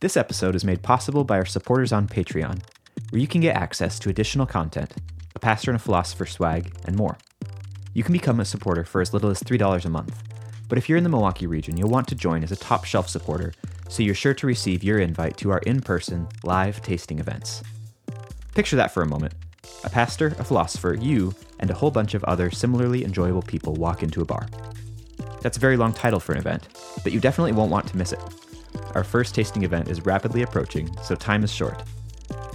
This episode is made possible by our supporters on Patreon, where you can get access to additional content, a pastor and a philosopher swag, and more. You can become a supporter for as little as $3 a month. But if you're in the Milwaukee region, you'll want to join as a top shelf supporter, so you're sure to receive your invite to our in person, live tasting events. Picture that for a moment. A pastor, a philosopher, you, and a whole bunch of other similarly enjoyable people walk into a bar. That's a very long title for an event, but you definitely won't want to miss it. Our first tasting event is rapidly approaching, so time is short.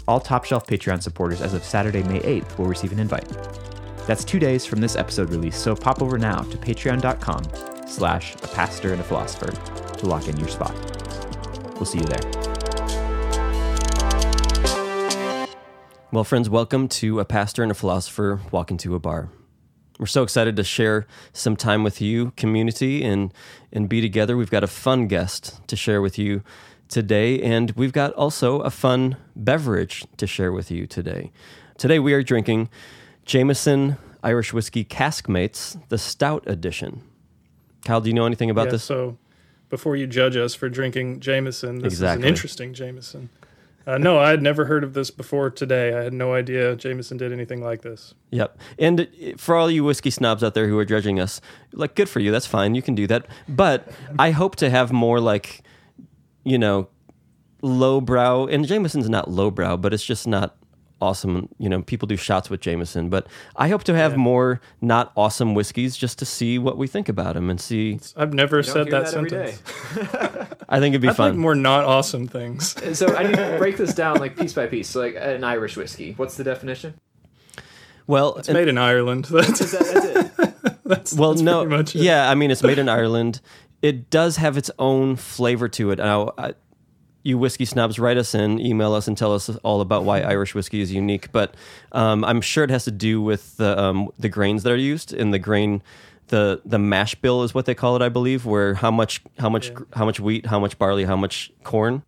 All Top Shelf Patreon supporters as of Saturday, May 8th will receive an invite. That's two days from this episode release, so pop over now to patreon.com slash a pastor and a philosopher to lock in your spot. We'll see you there. Well, friends, welcome to A Pastor and a Philosopher Walk into a Bar. We're so excited to share some time with you, community, and, and be together. We've got a fun guest to share with you today, and we've got also a fun beverage to share with you today. Today, we are drinking Jameson Irish Whiskey Caskmates, the Stout Edition. Kyle, do you know anything about yeah, this? So before you judge us for drinking Jameson, this Exactly. is an interesting Jameson. Uh, no, I had never heard of this before today. I had no idea Jameson did anything like this. Yep. And for all you whiskey snobs out there who are judging us, like, good for you. That's fine. You can do that. But I hope to have more, like, you know, lowbrow. And Jameson's not lowbrow, but it's just not awesome. You know, people do shots with Jameson. But I hope to have more not awesome whiskeys just to see what we think about them and see. I've never You said hear that, every day. sentence. I think it'd be I'd fun. like more not awesome things. Uh, so I need to break this down like piece by piece. So like an Irish whiskey. What's the definition? well, It's made in Ireland. That's, Is that, that's it. that's, well, that's no, pretty much it. yeah. I mean, it's made in Ireland. It does have its own flavor to it. Now, I, you whiskey snobs, write us in, email us, and tell us all about why Irish whiskey is unique. But um, I'm sure it has to do with the um, the grains that are used in the grain. The the mash bill is what they call it, I believe, where how much how much Yeah. how much wheat, how much barley, how much corn.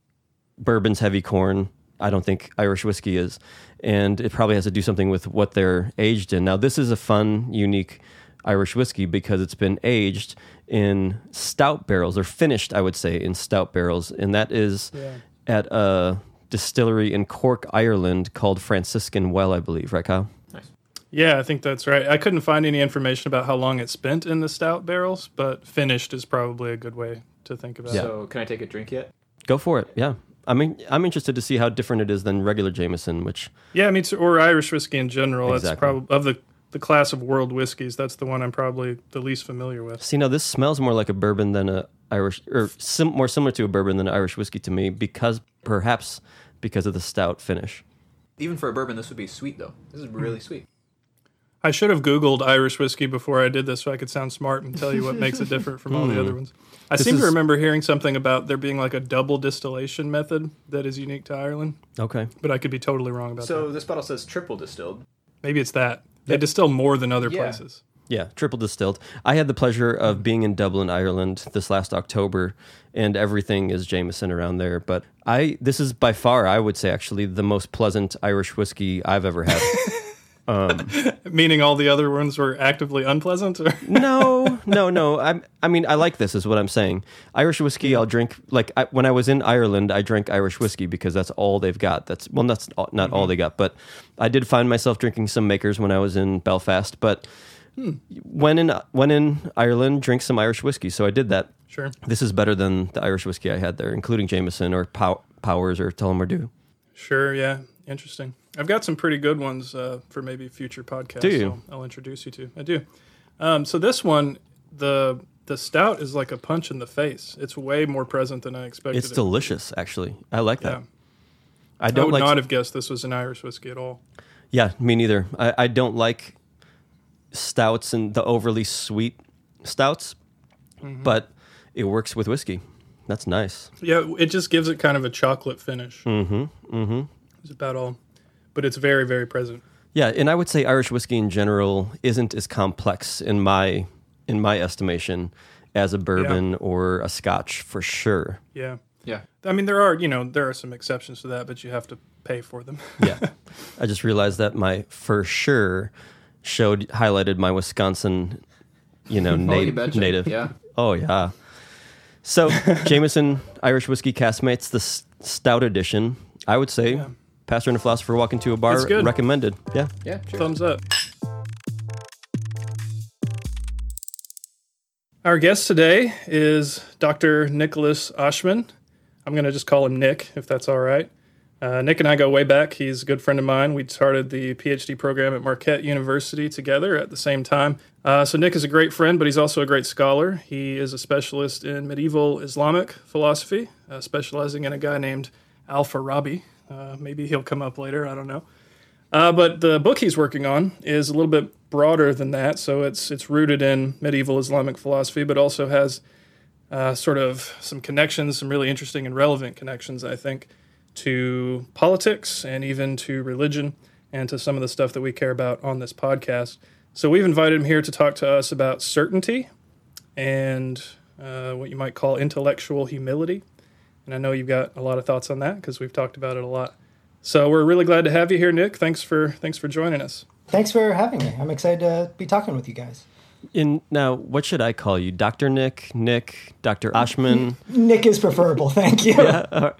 Bourbon's heavy corn. I don't think Irish whiskey is. And it probably has to do something with what they're aged in. Now, this is a fun, unique Irish whiskey because it's been aged in stout barrels, or finished, I would say, in stout barrels. And that is Yeah. at a distillery in Cork, Ireland called Franciscan Well, I believe. Right, Kyle? Nice. Yeah, I think that's right. I couldn't find any information about how long it spent in the stout barrels, but finished is probably a good way to think about Yeah. it. So can I take a drink yet? Go for it. Yeah. I mean, I'm interested to see how different it is than regular Jameson, which Yeah, I mean, or Irish whiskey in general. That's Exactly. probably of the the class of world whiskeys. That's the one I'm probably the least familiar with. See, now this smells more like a bourbon than a Irish, or sim- more similar to a bourbon than Irish whiskey to me, because perhaps because of the stout finish. Even for a bourbon, this would be sweet though. This is really sweet. I should have Googled Irish whiskey before I did this, so I could sound smart and tell you what makes it different from all the hmm. other ones. I This seem is- to remember hearing something about there being like a double distillation method that is unique to Ireland, Okay. but I could be totally wrong about So that. So this bottle says triple distilled. Maybe it's that they distill more than other Yeah. places. Yeah, triple distilled. I had the pleasure of being in Dublin, Ireland this last October, and everything is Jameson around there. But I, this is by far, I would say, actually the most pleasant Irish whiskey I've ever had. Um, Meaning all the other ones were actively unpleasant. Or? no, no, no. I, I mean, I like this. Is what I'm saying. Irish whiskey, I'll drink. Like I, when I was in Ireland, I drank Irish whiskey because that's all they've got. That's well, that's all- not all mm-hmm. they got, but I did find myself drinking some makers when I was in Belfast. But hmm. when in when in Ireland, drink some Irish whiskey. So I did that. Sure. This is better than the Irish whiskey I had there, including Jameson or Pow- Powers or Tullamore Sure, yeah. Interesting. I've got some pretty good ones uh, for maybe future podcasts. Do you? I'll, I'll introduce you to. I do. Um, so this one, the the stout is like a punch in the face. It's way more present than I expected. It's it. delicious, actually. I like that. Yeah. I I don't I would like. not have guessed this was an Irish whiskey at all. Yeah, me neither. I, I don't like stouts and the overly sweet stouts, Mm-hmm. but it works with whiskey. That's nice. Yeah, it just gives it kind of a chocolate finish. Mm-hmm. Mm-hmm. It's about all, but it's very very present. Yeah, and I would say Irish whiskey in general isn't as complex in my in my estimation as a bourbon or a Scotch for sure. Yeah. Yeah. I mean, there are you know there are some exceptions to that, but you have to pay for them. Yeah, I just realized that my for sure showed highlighted my Wisconsin, you know, Oh, you native. Yeah. Oh yeah. So Jameson Irish whiskey Caskmates, the stout edition. I would say Pastor and a Philosopher Walk into a Bar It's good. recommended. Yeah. Yeah, sure. Thumbs up. Our guest today is Dr. Nicholas Oschman. I'm going to just call him Nick, if that's all right. Uh, Nick and I go way back. He's a good friend of mine. We started the PhD program at Marquette University together at the same time. Uh, so, Nick is a great friend, but he's also a great scholar. He is a specialist in medieval Islamic philosophy, uh, specializing in a guy named Al Farabi. Uh, maybe he'll come up later. I don't know. Uh, but the book he's working on is a little bit broader than that. So it's it's rooted in medieval Islamic philosophy, but also has uh, sort of some connections, some really interesting and relevant connections, I think, to politics and even to religion and to some of the stuff that we care about on this podcast. So we've invited him here to talk to us about certainty and uh, what you might call intellectual humility. And I know you've got a lot of thoughts on that because we've talked about it a lot. So we're really glad to have you here, Nick. Thanks for thanks for joining us. Thanks for having me. I'm excited to be talking with you guys. In now, what should I call you? Doctor Nick, Nick, Doctor Oschman. Nick is preferable, thank you. Yeah,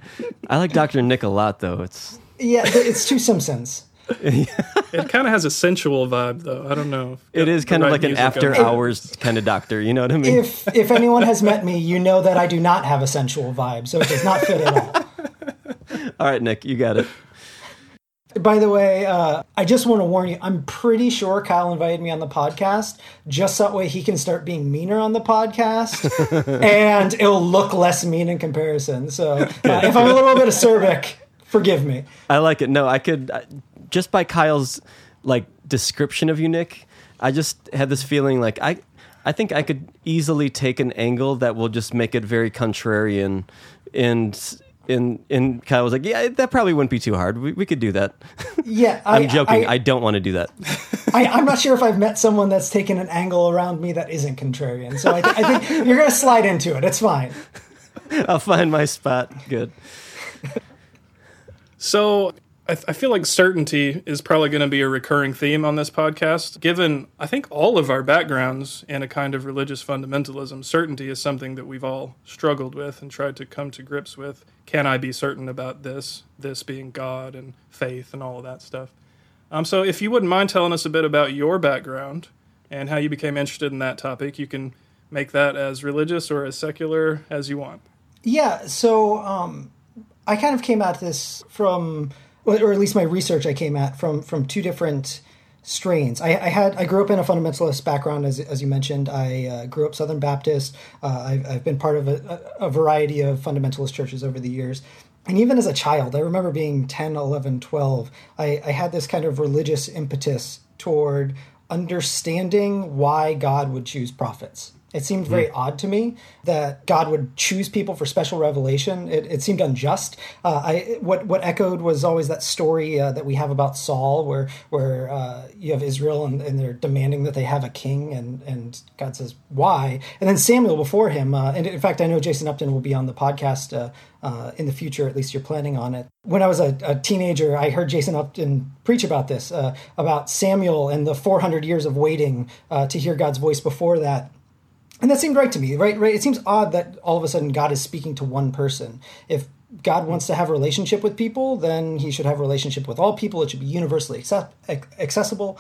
I like Doctor Nick a lot, though. It's yeah, it's two Simpsons. It kind of has a sensual vibe, though. I don't know. it is kind of right like an after goes- hours kind of doctor. You know what I mean? If if anyone has met me, you know that I do not have a sensual vibe, so it does not fit at all. All right, Nick, you got it. By the way, uh, I just want to warn you. I'm pretty sure Kyle invited me on the podcast just that way he can start being meaner on the podcast, and it'll look less mean in comparison. So uh, if I'm a little bit acerbic, forgive me. I like it. No, I could I- just by Kyle's like description of you, Nick. I just had this feeling like I, I think I could easily take an angle that will just make it very contrarian, and and and Kyle was like, yeah, that probably wouldn't be too hard. We, we could do that. Yeah, I, I'm joking. I, I, don't want to do that. I, I'm not sure if I've met someone that's taken an angle around me that isn't contrarian. So I, th- I think you're going to slide into it. It's fine. I'll find my spot. Good. So I, th- I feel like certainty is probably going to be a recurring theme on this podcast. Given, I think, all of our backgrounds in a kind of religious fundamentalism, certainty is something that we've all struggled with and tried to come to grips with. Can I be certain about this? This being God and faith and all of that stuff. Um, so, if you wouldn't mind telling us a bit about your background and how you became interested in that topic, you can make that as religious or as secular as you want. Yeah, so um, I kind of came at this from, or at least my research I came at from from two different strains. I, I had I grew up in a fundamentalist background, as, as you mentioned. I uh, grew up Southern Baptist. Uh, I've, I've been part of a, a variety of fundamentalist churches over the years. And even as a child, I remember being 10, 11, 12, I, I had this kind of religious impetus toward understanding why God would choose prophets. It seemed very odd to me that God would choose people for special revelation. It, it seemed unjust. Uh, I what what echoed was always that story uh, that we have about Saul, where where uh, you have Israel and, and they're demanding that they have a king, and and God says why, and then Samuel before him. Uh, and in fact, I know Jason Upton will be on the podcast uh, uh, in the future. At least you're planning on it. When I was a, a teenager, I heard Jason Upton preach about this, uh, about Samuel and the 400 years of waiting uh, to hear God's voice before that. And that seemed right to me, right? Right. It seems odd that all of a sudden God is speaking to one person. If God wants to have a relationship with people, then He should have a relationship with all people. It should be universally accessible.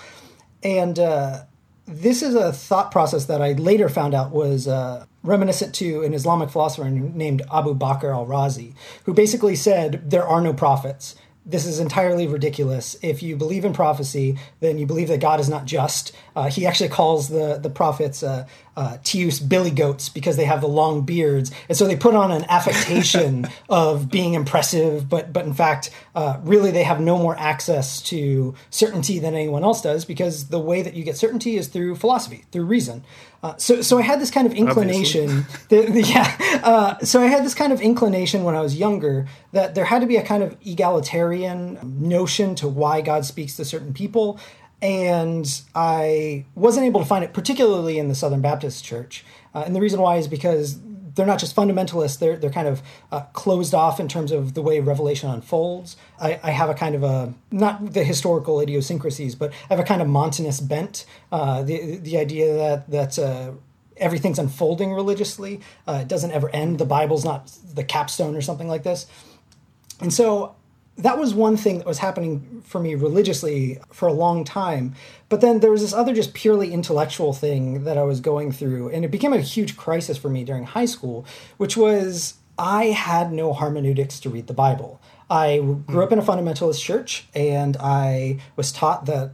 And uh, this is a thought process that I later found out was uh, reminiscent to an Islamic philosopher named Abu Bakr al Razi, who basically said there are no prophets. This is entirely ridiculous. If you believe in prophecy, then you believe that God is not just. Uh, he actually calls the the prophets uh, uh, Tius billy goats because they have the long beards, and so they put on an affectation of being impressive, but but in fact, uh, really they have no more access to certainty than anyone else does because the way that you get certainty is through philosophy, through reason. Uh, so so I had this kind of inclination. The, yeah, uh, so I had this kind of inclination when I was younger that there had to be a kind of egalitarian notion to why God speaks to certain people and I wasn't able to find it, particularly in the Southern Baptist Church. Uh, and the reason why is because they're not just fundamentalists; they're they're kind of uh, closed off in terms of the way Revelation unfolds. I, I, have a kind of a not the historical idiosyncrasies, but I have a kind of Montanist bent. Uh, the the idea that that uh, everything's unfolding religiously, uh, it doesn't ever end. The Bible's not the capstone or something like this. And so that was one thing that was happening for me religiously for a long time. But then there was this other just purely intellectual thing that I was going through. And it became a huge crisis for me during high school, which was I had no hermeneutics to read the Bible. I grew up in a fundamentalist church and I was taught that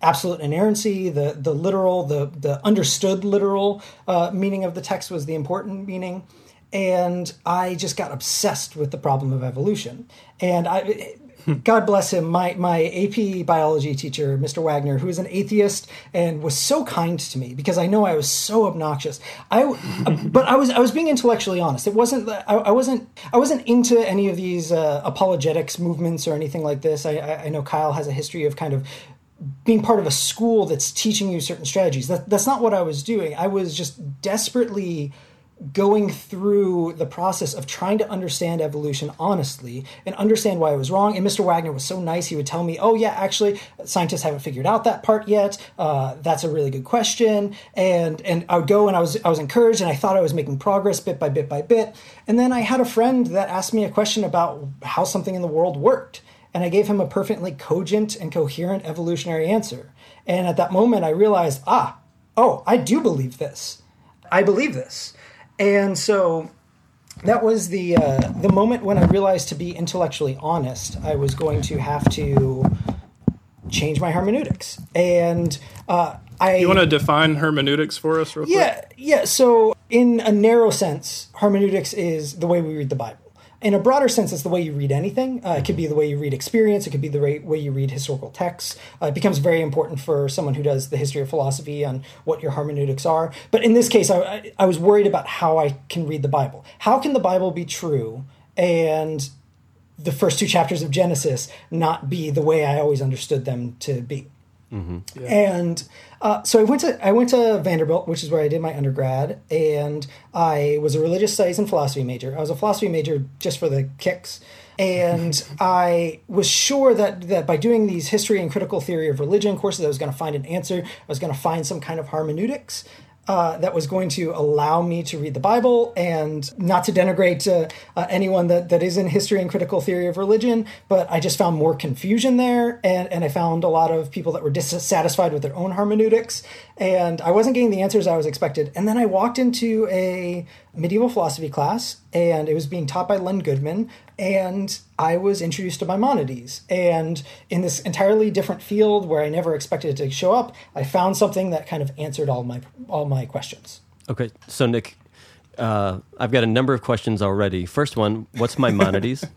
absolute inerrancy, the, the literal, the, the understood literal uh, meaning of the text was the important meaning and I just got obsessed with the problem of evolution. And I, God bless him, my my AP biology teacher, Mr. Wagner, who is an atheist and was so kind to me because I know I was so obnoxious. I, but I was I was being intellectually honest. It wasn't I, I wasn't I wasn't into any of these uh, apologetics movements or anything like this. I, I know Kyle has a history of kind of being part of a school that's teaching you certain strategies. That, that's not what I was doing. I was just desperately going through the process of trying to understand evolution honestly and understand why I was wrong. And Mr. Wagner was so nice; he would tell me, "Oh yeah, actually, scientists haven't figured out that part yet. Uh, that's a really good question." And and I would go and I was I was encouraged, and I thought I was making progress bit by bit by bit. And then I had a friend that asked me a question about how something in the world worked, and I gave him a perfectly cogent and coherent evolutionary answer. And at that moment, I realized, ah, oh, I do believe this. I believe this and so that was the uh, the moment when I realized to be intellectually honest, I was going to have to change my hermeneutics. And uh, I You want to define hermeneutics for us, real quick? yeah yeah. So in a narrow sense, hermeneutics is the way we read the Bible in a broader sense, it's the way you read anything. Uh, it could be the way you read experience. It could be the way, you read historical texts. Uh, it becomes very important for someone who does the history of philosophy on what your hermeneutics are. But in this case, I, I was worried about how I can read the Bible. How can the Bible be true and the first two chapters of Genesis not be the way I always understood them to be? Mm-hmm. Yeah. And uh, so I went to I went to Vanderbilt, which is where I did my undergrad, and I was a religious studies and philosophy major. I was a philosophy major just for the kicks, and I was sure that that by doing these history and critical theory of religion courses, I was going to find an answer. I was going to find some kind of hermeneutics uh, that was going to allow me to read the Bible and not to denigrate uh, uh, anyone that, that is in history and critical theory of religion, but I just found more confusion there. And, and I found a lot of people that were dissatisfied with their own hermeneutics. And I wasn't getting the answers I was expected. And then I walked into a medieval philosophy class, and it was being taught by Lenn Goodman, and I was introduced to Maimonides. And in this entirely different field where I never expected it to show up, I found something that kind of answered all my all my questions. Okay, so Nick, uh, I've got a number of questions already. First one, what's Maimonides?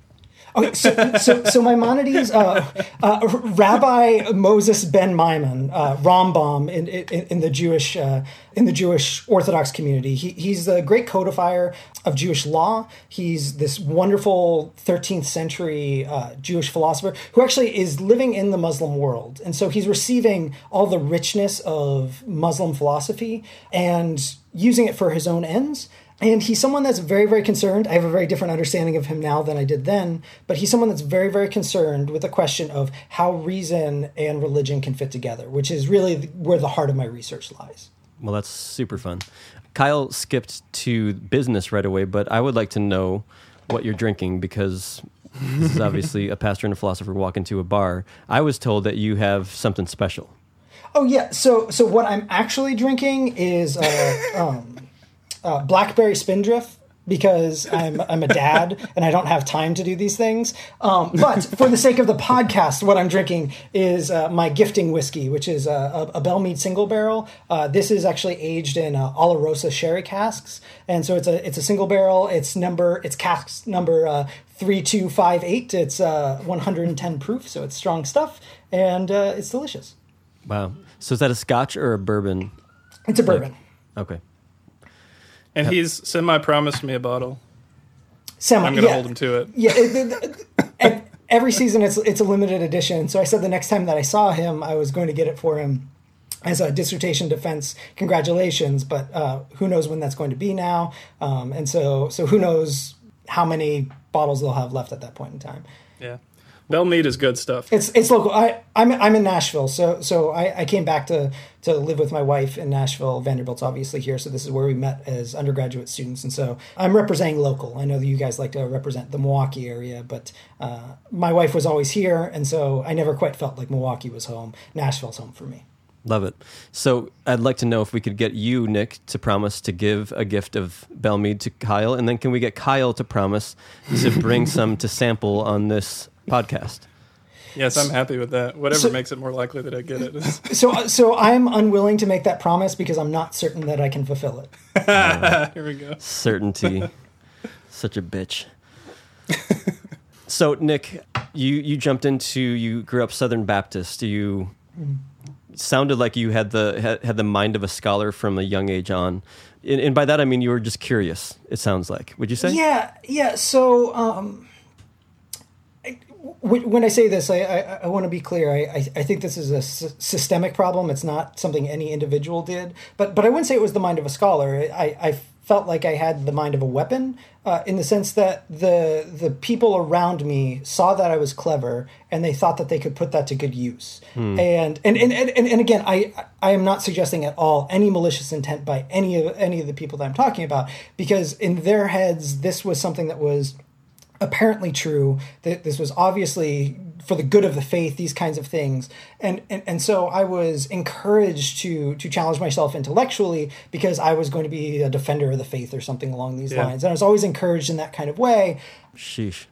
Okay, so, so, so Maimonides, uh, uh, Rabbi Moses ben Maimon, uh, Rambam in, in, in the Jewish uh, in the Jewish Orthodox community. He, he's the great codifier of Jewish law. He's this wonderful 13th century uh, Jewish philosopher who actually is living in the Muslim world, and so he's receiving all the richness of Muslim philosophy and using it for his own ends and he's someone that's very very concerned. I have a very different understanding of him now than i did then but he's someone that's very very concerned with the question of how reason and religion can fit together which is really where the heart of my research lies. Well that's super fun. Kyle skipped to business right away but i would like to know what you're drinking because this is obviously a pastor and a philosopher walk into a bar. I was told that you have something special. Oh yeah. So so what i'm actually drinking is uh, um, uh, Blackberry Spindrift because I'm I'm a dad and I don't have time to do these things. Um, but for the sake of the podcast, what I'm drinking is uh, my gifting whiskey, which is a, a Belle Meade single barrel. Uh, this is actually aged in uh, Oloroso sherry casks, and so it's a it's a single barrel. It's number it's cask number uh, three two five eight. It's uh, 110 proof, so it's strong stuff, and uh, it's delicious. Wow! So is that a Scotch or a bourbon? It's a bourbon. Okay. And yep. he's semi promised me a bottle. Semi. I'm going to yeah. hold him to it. Yeah. It, it, every season, it's it's a limited edition. So I said the next time that I saw him, I was going to get it for him as a dissertation defense. Congratulations, but uh, who knows when that's going to be now? Um, and so so who knows how many bottles they'll have left at that point in time. Yeah. Belle Meade is good stuff. It's it's local. I I'm I'm in Nashville, so so I, I came back to to live with my wife in Nashville. Vanderbilt's obviously here, so this is where we met as undergraduate students, and so I'm representing local. I know that you guys like to represent the Milwaukee area, but uh, my wife was always here, and so I never quite felt like Milwaukee was home. Nashville's home for me. Love it. So I'd like to know if we could get you, Nick, to promise to give a gift of Belle Meade to Kyle, and then can we get Kyle to promise to bring some to sample on this podcast? Yes, I'm happy with that. Whatever So- makes it more likely that I get it. So so I'm unwilling to make that promise because I'm not certain that I can fulfill it. Here we go. Certainty. Such a bitch. so Nick, you you jumped into you grew up Southern Baptist. You sounded like you had the had, had the mind of a scholar from a young age on. And, and by that I mean you were just curious. It sounds like. Would you say? Yeah, yeah. So um, I, w- when I say this, I, I, I want to be clear. I, I, I think this is a s- systemic problem. It's not something any individual did. But but I wouldn't say it was the mind of a scholar. I, I felt like I had the mind of a weapon, uh, in the sense that the the people around me saw that I was clever and they thought that they could put that to good use. And, and, and and and again, I I am not suggesting at all any malicious intent by any of any of the people that I'm talking about, because in their heads, this was something that was apparently true that this was obviously for the good of the faith these kinds of things. And, and and so i was encouraged to to challenge myself intellectually because i was going to be a defender of the faith or something along these Yeah. lines. And i was always encouraged in that kind of way. Sheesh.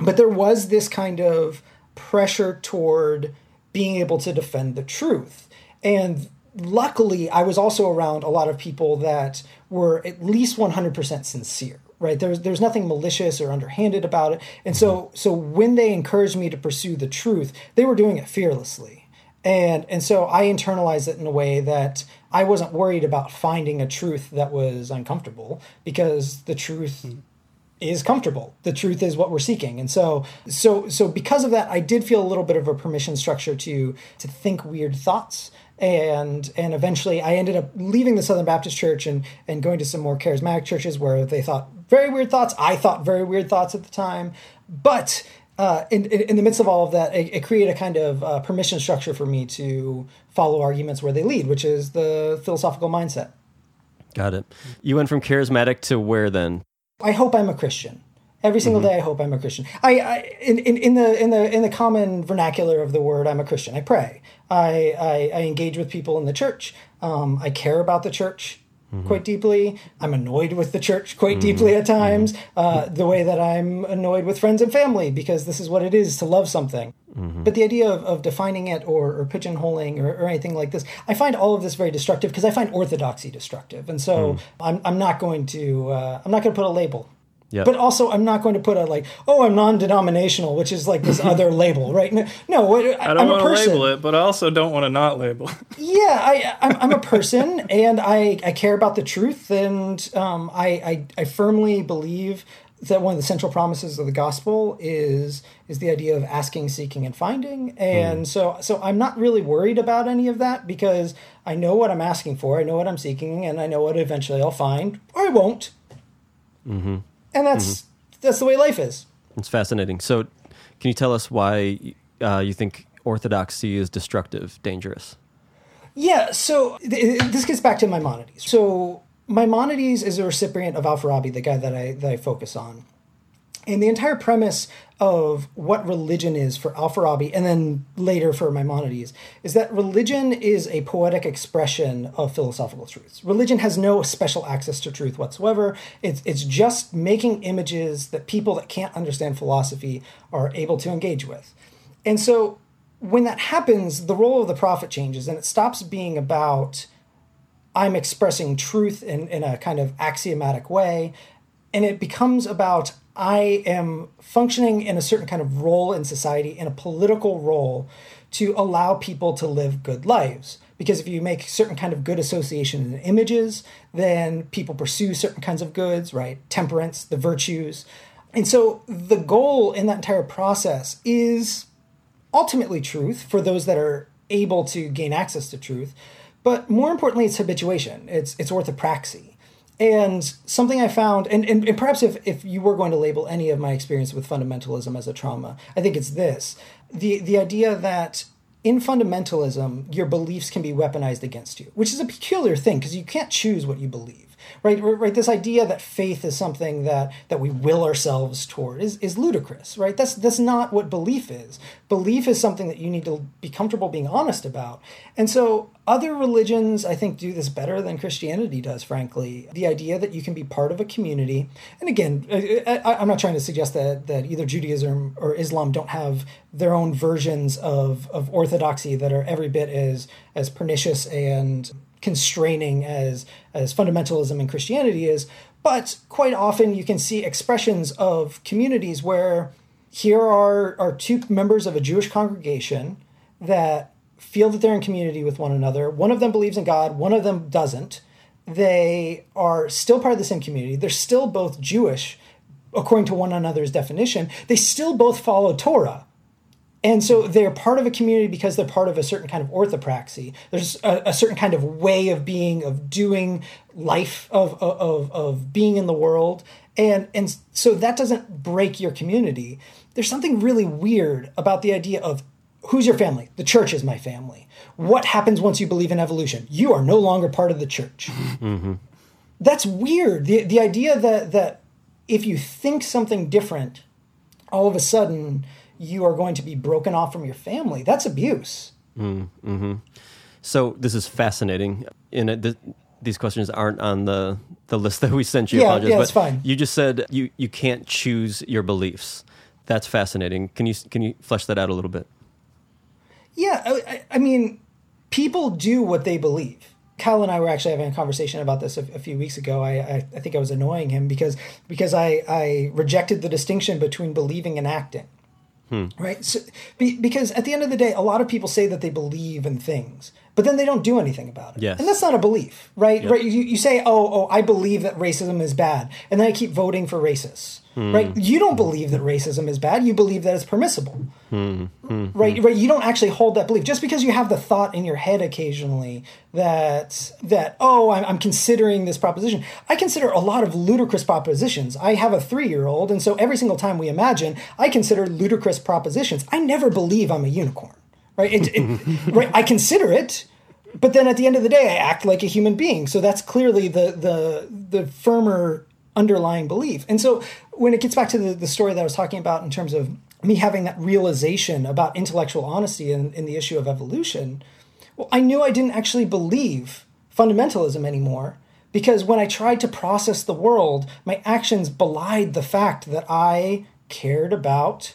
but there was this kind of pressure toward being able to defend the truth. And luckily i was also around a lot of people that were at least 100% sincere right? There's there's nothing malicious or underhanded about it. And so so when they encouraged me to pursue the truth they were doing it fearlessly. And and so i internalized it in a way that i wasn't worried about finding a truth that was uncomfortable because the truth hmm. Is comfortable. The truth is what we're seeking. And so so so because of that I did feel a little bit of a permission structure to to think weird thoughts. And and eventually I ended up leaving the Southern Baptist Church and and going to some more charismatic churches where they thought very weird thoughts. I thought very weird thoughts at the time. But uh, in, in, in the midst of all of that, it, it created a kind of uh, permission structure for me to follow arguments where they lead, which is the philosophical mindset. Got it. You went from charismatic to where then? I hope I'm a Christian. Every single day, I hope I'm a Christian. I, I in, in, in the in the in the common vernacular of the word, I'm a Christian. I pray. I I, I engage with people in the church. Um, I care about the church quite deeply. I'm annoyed with the church quite deeply at times. Uh, the way that I'm annoyed with friends and family because this is what it is to love something. But the idea of, of defining it or, or pigeonholing or, or anything like this, I find all of this very destructive because I find orthodoxy destructive, and so I'm, I'm not going to uh, I'm not going to put a label Yeah. but also, I'm not going to put a like, oh, I'm non-denominational, which is like this other label, right? No, no what- I don't want to label it, but I also don't want to not label. Yeah, I, I'm, I'm a person, and I, I care about the truth, and um, I, I, I firmly believe that one of the central promises of the gospel is is the idea of asking, seeking, and finding. And so, so I'm not really worried about any of that because I know what I'm asking for, I know what I'm seeking, and I know what eventually I'll find, or I won't. Mm-hmm. And that's that's the way life is. It's fascinating. So, can you tell us why uh, you think orthodoxy is destructive, dangerous? Yeah, so th- this gets back to Maimonides. So Maimonides is a recipient of Al-Farabi, the guy that I that I focus on. And the entire premise of what religion is for Al-Farabi and then later for Maimonides is that religion is a poetic expression of philosophical truths. Religion has no special access to truth whatsoever. It's it's just making images that people that can't understand philosophy are able to engage with. And so when that happens, the role of the prophet changes and it stops being about I'm expressing truth in, in a kind of axiomatic way, and it becomes about I am functioning in a certain kind of role in society, in a political role, to allow people to live good lives. Because if you make certain kind of good associations and images, then people pursue certain kinds of goods, right? Temperance, the virtues. And so the goal in that entire process is ultimately truth for those that are able to gain access to truth. But more importantly, it's habituation. It's it's orthopraxy. And something I found, and, and, and perhaps if, if you were going to label any of my experience with fundamentalism as a trauma, I think it's this. The, the idea that in fundamentalism, your beliefs can be weaponized against you, which is a peculiar thing because you can't choose what you believe right right this idea that faith is something that that we will ourselves toward is, is ludicrous right? That's that's not what belief is. Belief is something that you need to be comfortable being honest about. And so other religions i think do this better than christianity does frankly. The idea that you can be part of a community and again I, am not trying to suggest that that either judaism or islam don't have their own versions of of orthodoxy that are every bit as as pernicious and constraining as as fundamentalism in Christianity is, but quite often you can see expressions of communities where here are are two members of a Jewish congregation that feel that they're in community with one another. One of them believes in God, one of them doesn't. They are still part of the same community. They're still both Jewish according to one another's definition. They still both follow Torah and so they're part of a community because they're part of a certain kind of orthopraxy. There's a, a certain kind of way of being, of doing life, of, of, of being in the world. And, and so that doesn't break your community. There's something really weird about the idea of who's your family? The church is my family. What happens once you believe in evolution? You are no longer part of the church. Mm-hmm. That's weird. The, the idea that, that if you think something different, all of a sudden, you are going to be broken off from your family. That's abuse. Mm-hmm. So this is fascinating. In it, th- these questions aren't on the, the list that we sent you. Yeah, yeah, it's fine. You just said you, you can't choose your beliefs. That's fascinating. Can you can you flesh that out a little bit? Yeah, I, I mean, people do what they believe. Kyle and I were actually having a conversation about this a, a few weeks ago. I, I, I think I was annoying him because because I, I rejected the distinction between believing and acting. Hmm. Right? So, be, because at the end of the day, a lot of people say that they believe in things, but then they don't do anything about it. Yes. And that's not a belief, right? Yep. Right? You, you say, oh, oh, I believe that racism is bad, and then I keep voting for racists. Hmm. Right? You don't believe that racism is bad. You believe that it's permissible. Hmm. hmm. Right? Right? You don't actually hold that belief just because you have the thought in your head occasionally that that oh, I'm, I'm considering this proposition. I consider a lot of ludicrous propositions. I have a three year old, and so every single time we imagine, I consider ludicrous propositions. I never believe I'm a unicorn. Right? It, it, right? I consider it but then at the end of the day, I act like a human being. So that's clearly the the the firmer underlying belief. And so when it gets back to the, the story that I was talking about in terms of me having that realization about intellectual honesty in, in the issue of evolution, well, I knew I didn't actually believe fundamentalism anymore because when I tried to process the world, my actions belied the fact that I cared about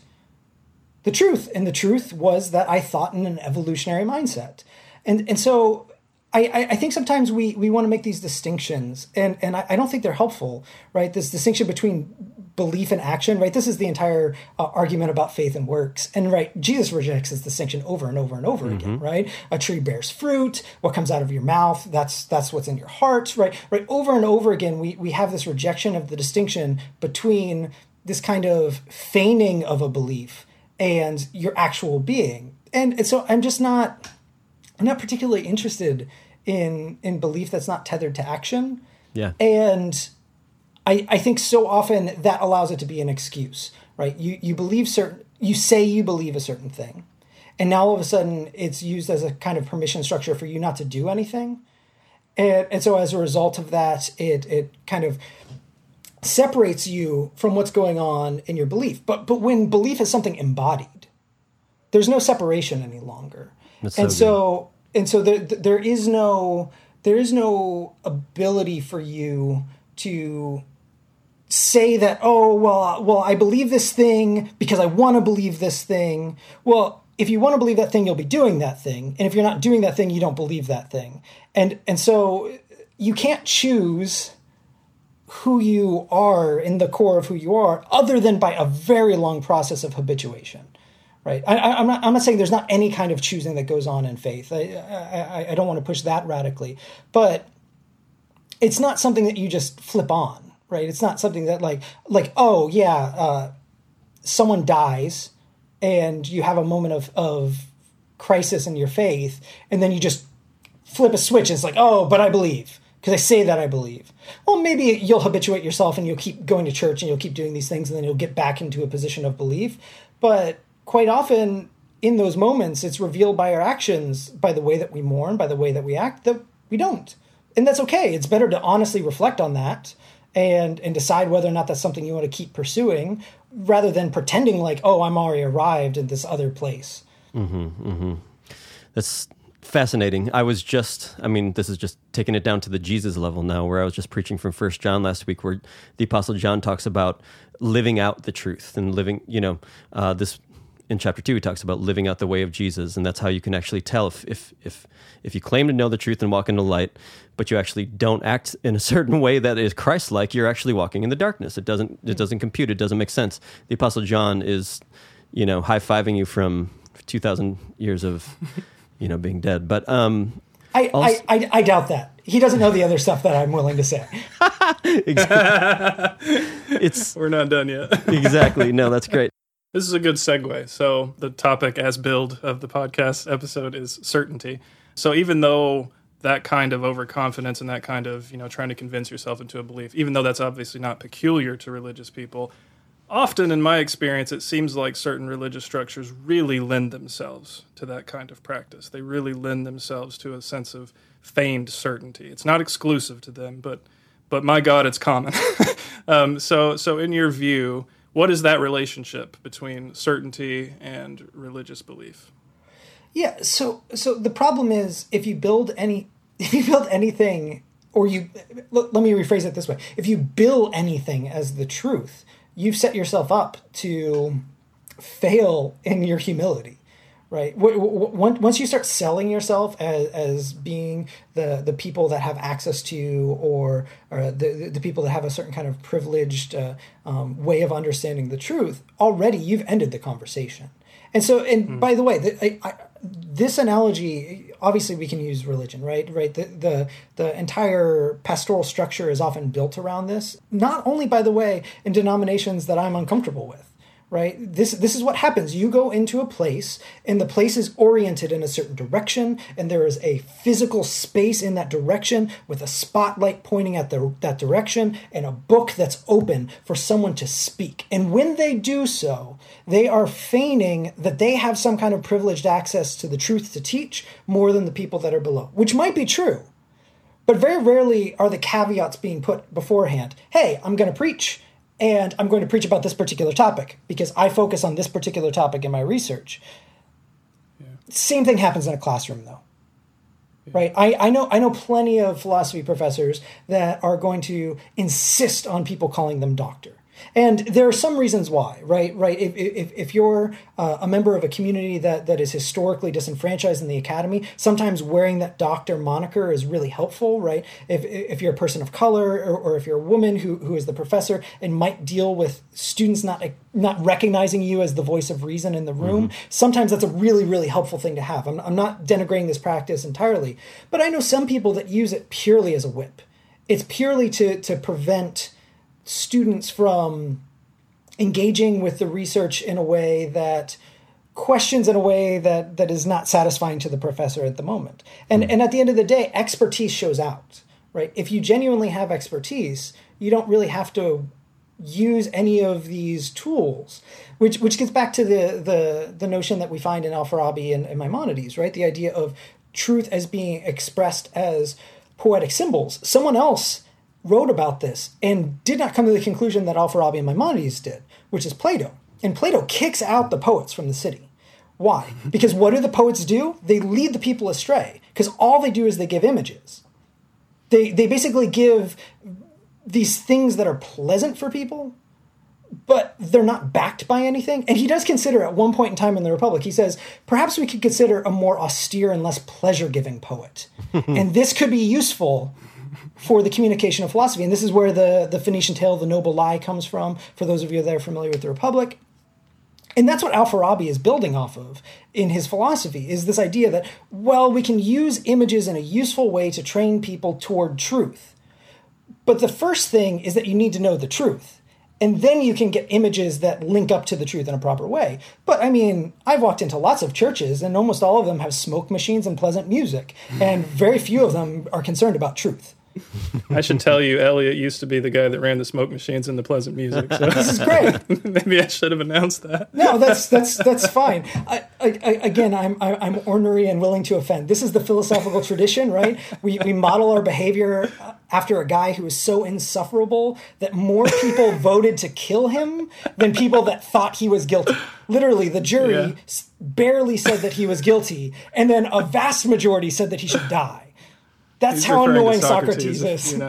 the truth. And the truth was that I thought in an evolutionary mindset. And, and so I, I think sometimes we, we want to make these distinctions, and, and I, I don't think they're helpful, right? This distinction between belief and action, right? This is the entire uh, argument about faith and works. And right, Jesus rejects this distinction over and over and over mm-hmm. again, right? A tree bears fruit, what comes out of your mouth, that's that's what's in your heart, right? Right, over and over again we we have this rejection of the distinction between this kind of feigning of a belief and your actual being. And, and so I'm just not I'm not particularly interested in in belief that's not tethered to action. Yeah. And I I think so often that allows it to be an excuse, right? You you believe certain you say you believe a certain thing. And now all of a sudden it's used as a kind of permission structure for you not to do anything. And and so as a result of that, it it kind of separates you from what's going on in your belief. But but when belief is something embodied, there's no separation any longer. That's and so, so and so there there is no there is no ability for you to say that oh well uh, well I believe this thing because I want to believe this thing. Well, if you want to believe that thing, you'll be doing that thing, and if you're not doing that thing, you don't believe that thing. And and so you can't choose who you are in the core of who you are other than by a very long process of habituation right? I, am not, I'm not saying there's not any kind of choosing that goes on in faith. I, I, I don't want to push that radically but it's not something that you just flip on right? It's not something that like like oh yeah uh, someone dies and you have a moment of, of crisis in your faith and then you just flip a switch and it's like oh but i believe because I say that I believe. Well, maybe you'll habituate yourself and you'll keep going to church and you'll keep doing these things and then you'll get back into a position of belief. But quite often in those moments, it's revealed by our actions, by the way that we mourn, by the way that we act, that we don't. And that's okay. It's better to honestly reflect on that and and decide whether or not that's something you want to keep pursuing rather than pretending like, oh, I'm already arrived at this other place. Mhm. Mhm. That's fascinating. I was just, I mean, this is just taking it down to the Jesus level now, where I was just preaching from First John last week, where the Apostle John talks about living out the truth and living, you know, uh, this in chapter two, he talks about living out the way of Jesus, and that's how you can actually tell if if if if you claim to know the truth and walk in the light, but you actually don't act in a certain way that is Christ-like, you're actually walking in the darkness. It doesn't it doesn't compute. It doesn't make sense. The Apostle John is, you know, high fiving you from two thousand years of, you know, being dead. But um, I, Also- I, I, I doubt that. He doesn't know the other stuff that I'm willing to say. it's We're not done yet. exactly no, that's great. This is a good segue. So, the topic as build of the podcast episode is certainty. So, even though that kind of overconfidence and that kind of, you know, trying to convince yourself into a belief, even though that's obviously not peculiar to religious people, often in my experience, it seems like certain religious structures really lend themselves to that kind of practice. They really lend themselves to a sense of feigned certainty. It's not exclusive to them, but but my God, it's common. um, so, so in your view, what is that relationship between certainty and religious belief? Yeah. So so the problem is if you build any if you build anything or you let, me rephrase it this way if you bill anything as the truth you've set yourself up to fail in your humility right? Once you start selling yourself as, as being the the people that have access to or, or the, the people that have a certain kind of privileged uh, um, way of understanding the truth already you've ended the conversation. And so and by the way the, I, I, this analogy obviously we can use religion right? Right? The, the the entire pastoral structure is often built around this not only by the way in denominations that i'm uncomfortable with right? This this is what happens. You go into a place and the place is oriented in a certain direction and there is a physical space in that direction with a spotlight pointing at the, that direction and a book that's open for someone to speak. And when they do so they are feigning that they have some kind of privileged access to the truth to teach more than the people that are below which might be true. But very rarely are the caveats being put beforehand. Hey, I'm going to preach, and I'm going to preach about this particular topic because I focus on this particular topic in my research. Same thing happens in a classroom, though. Right, I, I know I know plenty of philosophy professors that are going to insist on people calling them doctor, and there are some reasons why. Right, right. If, if, if you're uh, a member of a community that, that is historically disenfranchised in the academy, sometimes wearing that doctor moniker is really helpful. Right, if, if you're a person of color or, or if you're a woman who, who is the professor and might deal with students not not recognizing you as the voice of reason in the room, sometimes that's a really really helpful thing to have. I'm, I'm not denigrating this practice entirely, but I know some people that use it purely as a whip. It's purely to to prevent students from engaging with the research in a way that questions in a way that that is not satisfying to the professor at the moment. And hmm. and at the end of the day, expertise shows out, right? If you genuinely have expertise, you don't really have to use any of these tools, which which gets back to the the the notion that we find in Al-Farabi and, and Maimonides, right? The idea of truth as being expressed as poetic symbols. Someone else wrote about this and did not come to the conclusion that Al-Farabi and Maimonides did, which is Plato. And Plato kicks out the poets from the city. Why? Mm-hmm. Because what do the poets do? They lead the people astray because all they do is they give images. They they basically give these things that are pleasant for people, but they're not backed by anything. And he does consider at one point in time in the Republic, he says, perhaps we could consider a more austere and less pleasure giving poet. and this could be useful for the communication of philosophy. And this is where the, the Phoenician tale, The Noble Lie, comes from, for those of you that are familiar with the Republic. And that's what Al-Farabi is building off of in his philosophy, is this idea that, well, we can use images in a useful way to train people toward truth. But the first thing is that you need to know the truth. And then you can get images that link up to the truth in a proper way. But I mean, I've walked into lots of churches, and almost all of them have smoke machines and pleasant music, and very few of them are concerned about truth. I should tell you, Elliot used to be the guy that ran the smoke machines and the pleasant music. So This is great. maybe I should have announced that. No, that's that's that's fine. I, I, I, again, I'm I, I'm ornery and willing to offend. This is the philosophical tradition, right? We we model our behavior uh, after a guy who is so insufferable that more people voted to kill him than people that thought he was guilty. Literally, the jury Yeah. barely said that he was guilty, and then a vast majority said that he should die. That's how annoying Socrates, if is.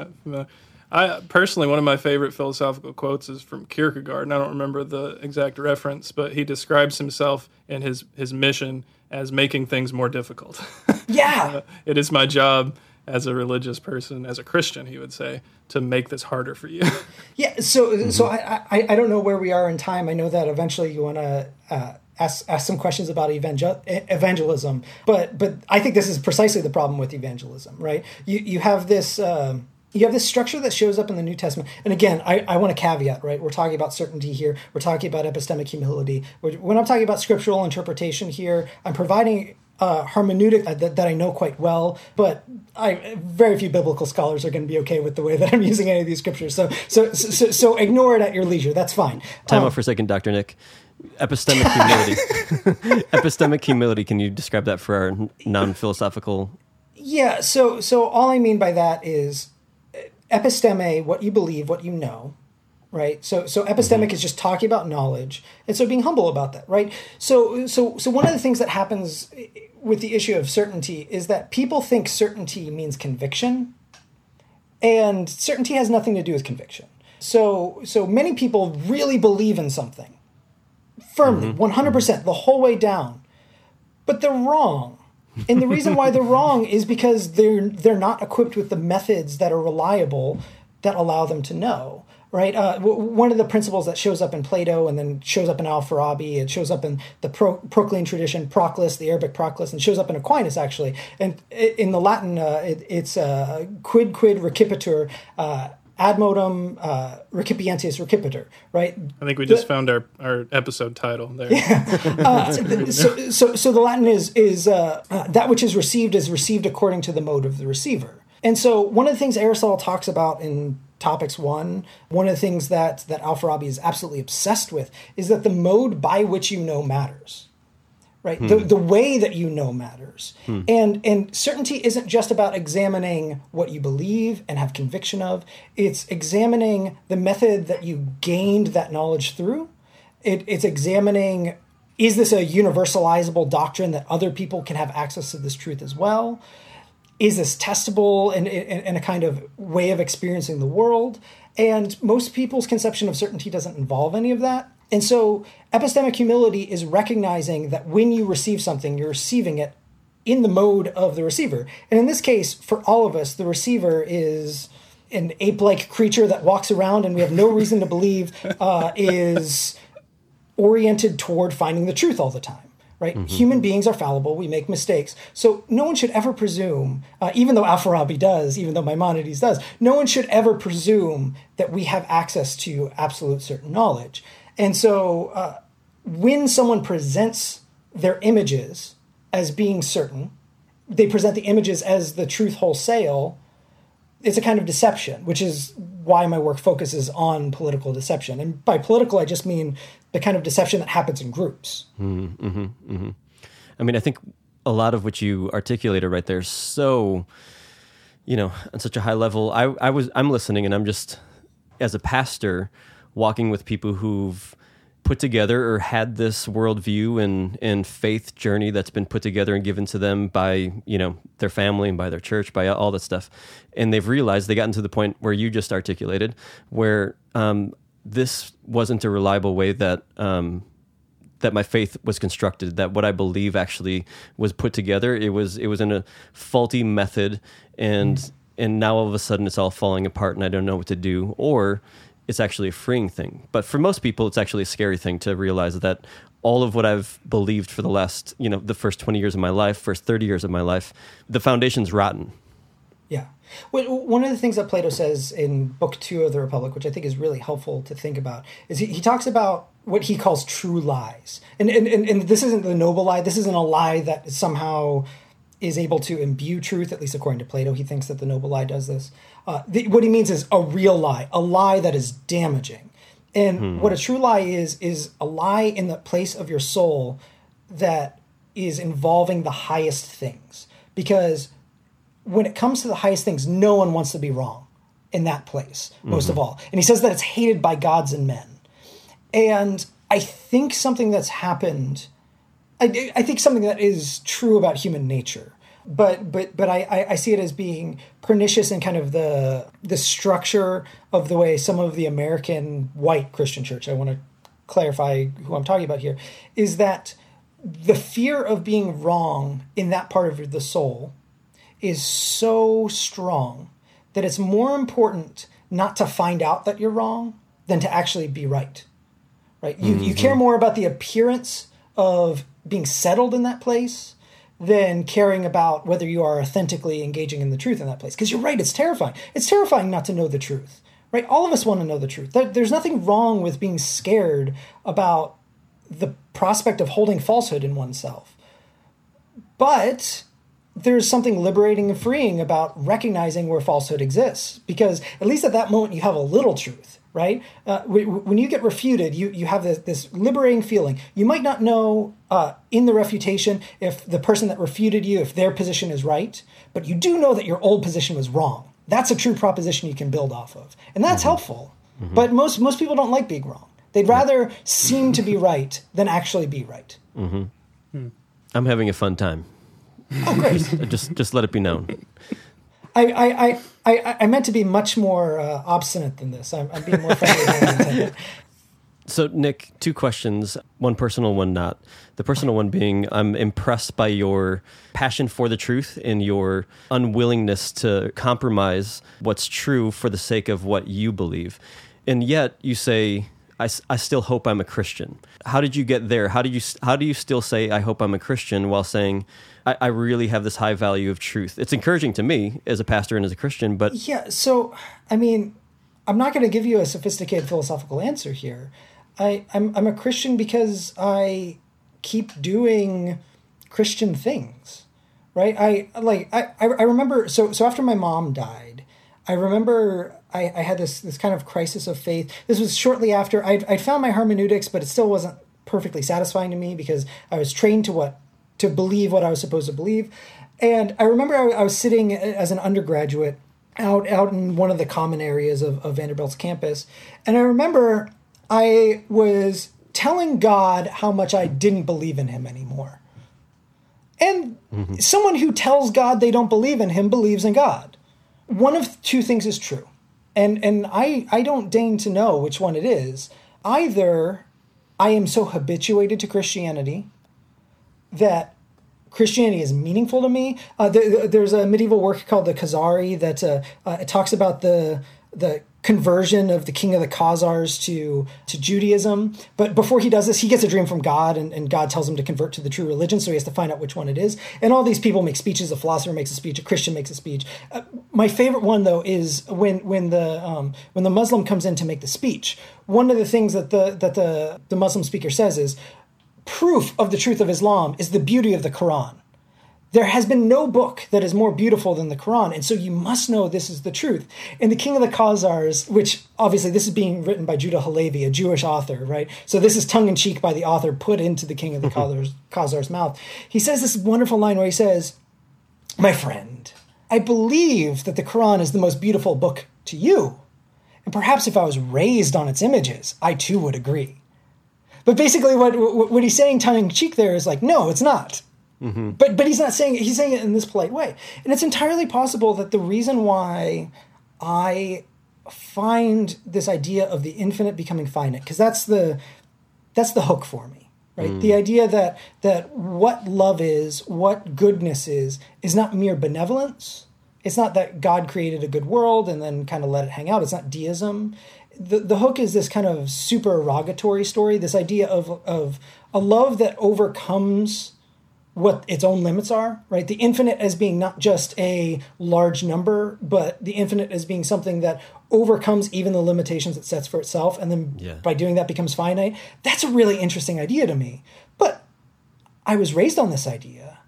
I personally, one of my favorite philosophical quotes is from Kierkegaard, and I don't remember the exact reference, but he describes himself and his his mission as making things more difficult. Yeah. it is my job as a religious person, as a Christian, he would say, to make this harder for you. Yeah, so so I, I I don't know where we are in time. I know that eventually you want to uh, ask ask some questions about evangel- evangelism, but but I think this is precisely the problem with evangelism, right? You you have this. Um, you have this structure that shows up in the New Testament. And again, I, I want to caveat, right? We're talking about certainty here. We're talking about epistemic humility. When I'm talking about scriptural interpretation here, I'm providing uh, hermeneutic that, that I know quite well, but I very few biblical scholars are going to be okay with the way that I'm using any of these scriptures. So so so, so ignore it at your leisure. That's fine. Time Um, out for a second, Dr. Nick. Epistemic humility. Epistemic humility. Can you describe that for our non philosophical? Yeah, so so all I mean by that is episteme, what you believe, what you know, right? So so epistemic mm-hmm. is just talking about knowledge, and so being humble about that, right? So so so one of the things that happens with the issue of certainty is that people think certainty means conviction, and certainty has nothing to do with conviction. So so many people really believe in something firmly, one hundred percent, the whole way down, but they're wrong. And the reason why they're wrong is because they're they're not equipped with the methods that are reliable that allow them to know. Right. Uh, w- one of the principles that shows up in Plato and then shows up in Al-Farabi, it shows up in the Pro- Proclean tradition, Proclus, the Arabic Proclus, and shows up in Aquinas actually. And in the Latin, uh, it, it's uh, quid quid recipitur. Uh, ad modum uh, recipientis recipitur, right? I think we just found our, our episode title there. so, so, so the Latin is is uh, uh, that which is received is received according to the mode of the receiver. And so, one of the things Aristotle talks about in Topics One, one of the things that that Al-Farabi is absolutely obsessed with is that the mode by which you know matters. Right, hmm. the, the way that you know matters, hmm. and and certainty isn't just about examining what you believe and have conviction of. It's examining the method that you gained that knowledge through, it, it's examining is this a universalizable doctrine that other people can have access to this truth as well? Is this testable and in, in a kind of way of experiencing the world? And most people's conception of certainty doesn't involve any of that and so epistemic humility is recognizing that when you receive something you're receiving it in the mode of the receiver. And in this case for all of us the receiver is an ape-like creature that walks around and we have no reason to believe uh, is oriented toward finding the truth all the time right? Human beings are fallible. We make mistakes. So no one should ever presume uh, even though al-farabi does even though maimonides does no one should ever presume that we have access to absolute certain knowledge and so uh, when someone presents their images as being certain they present the images as the truth wholesale it's a kind of deception, which is why my work focuses on political deception. And by political, I just mean the kind of deception that happens in groups. Hmm, mm-hmm, mm-hmm. I mean, I think a lot of what you articulated right there so, you know, on such a high level. I, I was, I'm listening, and I'm just, as a pastor, walking with people who've put together or had this worldview and and faith journey that's been put together and given to them by you know their family and by their church, by all that stuff, and they've realized they gotten to the point where you just articulated, where um, this wasn't a reliable way that. Um, that my faith was constructed that what i believe actually was put together it was it was in a faulty method and and now all of a sudden it's all falling apart and i don't know what to do or it's actually a freeing thing but for most people it's actually a scary thing to realize that all of what i've believed for the last you know the first 20 years of my life first 30 years of my life the foundation's rotten Yeah. Well, One of the things that Plato says in Book Two of the Republic, which I think is really helpful to think about, is he, he talks about what he calls true lies. And, and, and, and this isn't the noble lie, this isn't a lie that somehow is able to imbue truth, at least according to Plato. He thinks that the noble lie does this. Uh, the, what he means is a real lie, a lie that is damaging. And what a true lie is, is a lie in the place of your soul that is involving the highest things. Because when it comes to the highest things, no one wants to be wrong in that place, most of all. And he says that it's hated by gods and men. And I think something that's happened, I, I think something that is true about human nature. But but but I, I, I see it as being pernicious in kind of the the structure of the way some of the American white Christian church, I want to clarify who I'm talking about here, is that the fear of being wrong in that part of the soul is so strong that it's more important not to find out that you're wrong than to actually be right. Right? You, you mm-hmm. care more about the appearance of being settled in that place than caring about whether you are authentically engaging in the truth in that place. Because you're right, it's terrifying. It's terrifying not to know the truth. Right? All of us want to know the truth. There's nothing wrong with being scared about the prospect of holding falsehood in oneself. But there's something liberating and freeing about recognizing where falsehood exists because at least at that moment you have a little truth right? Uh, w- w- when you get refuted you, you have this, this liberating feeling. You might not know uh, in the refutation if the person that refuted you if their position is right but you do know that your old position was wrong. That's a true proposition you can build off of and that's helpful. But most most people don't like being wrong. They'd rather seem to be right than actually be right. I'm having a fun time. oh great. Just just let it be known. I, I, I, I, meant to be much more uh, obstinate than this. I'm, I'm being more friendly. So, Nick, two questions, one personal, one not. The personal one being I'm impressed by your passion for the truth and your unwillingness to compromise what's true for the sake of what you believe. And yet you say, I, I still hope I'm a Christian. How did you get there? How, did you, how do you still say, I hope I'm a Christian while saying, I, I really have this high value of truth? It's encouraging to me as a pastor and as a Christian, but Yeah, so, I mean, I'm not going to give you a sophisticated philosophical answer here. I, I'm, I'm a Christian because I keep doing Christian things, right? I like I I remember so so after my mom died, I remember I, I had this this kind of crisis of faith. This was shortly after I'd, I'd found my hermeneutics, but it still wasn't perfectly satisfying to me because I was trained to what to believe what I was supposed to believe. And I remember I, I was sitting as an undergraduate out out in one of the common areas of, of Vanderbilt's campus, and I remember I was telling God how much I didn't believe in him anymore. And mm-hmm. someone who tells God they don't believe in him believes in God. One of two things is true. And and I I don't deign to know which one it is. Either I am so habituated to Christianity that Christianity is meaningful to me. Uh, there, there's a medieval work called the Khazari that uh, uh, talks about the the conversion of the king of the Khazars to to Judaism. But before he does this, he gets a dream from God, and, and God tells him to convert to the true religion. So he has to find out which one it is. And all these people make speeches. A philosopher makes a speech. A Christian makes a speech. Uh, my favorite one though is when when the um, when the Muslim comes in to make the speech. One of the things that the that the the Muslim speaker says is proof of the truth of Islam is the beauty of the Quran. There has been no book that is more beautiful than the Quran, and so you must know this is the truth. And the King of the Khazars, which obviously this is being written by Judah Halevi, a Jewish author, right? So this is tongue in cheek by the author put into the King of the mm-hmm. Khazars, Khazars' mouth. He says this wonderful line where he says, "My friend, I believe that the Quran is the most beautiful book to you, and perhaps if I was raised on its images, I too would agree." But basically, what what what he's saying tongue in cheek there is like, no, it's not. But but he's not saying he's saying it in this polite way, and it's entirely possible that the reason why I find this idea of the infinite becoming finite because that's the that's the hook for me right? Mm. The idea that that what love is what goodness is is not mere benevolence. It's not that god created a good world and then kind of let it hang out. It's not deism. The, the hook is this kind of supererogatory story this idea of of a love that overcomes what its own limits are, right? The infinite as being not just a large number, but the infinite as being something that overcomes even the limitations it sets for itself, and then Yeah. by doing that becomes finite. That's a really interesting idea to me. But I was raised on this idea,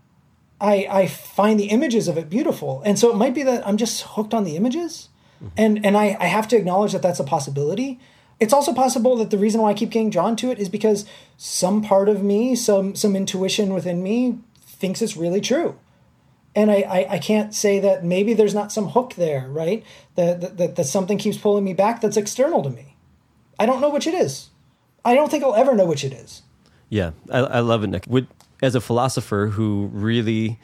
I, I find the images of it beautiful. And so it might be that I'm just hooked on the images. Mm-hmm. And, and I, I have to acknowledge that that's a possibility. It's also possible that the reason why I keep getting drawn to it is because some part of me, some, some intuition within me thinks it's really true. And I, I, I can't say that maybe there's not some hook there, right? That, that, that something keeps pulling me back that's external to me. I don't know which it is. I don't think I'll ever know which it is. Yeah, I, I love it, Nick. Would, as a philosopher who really,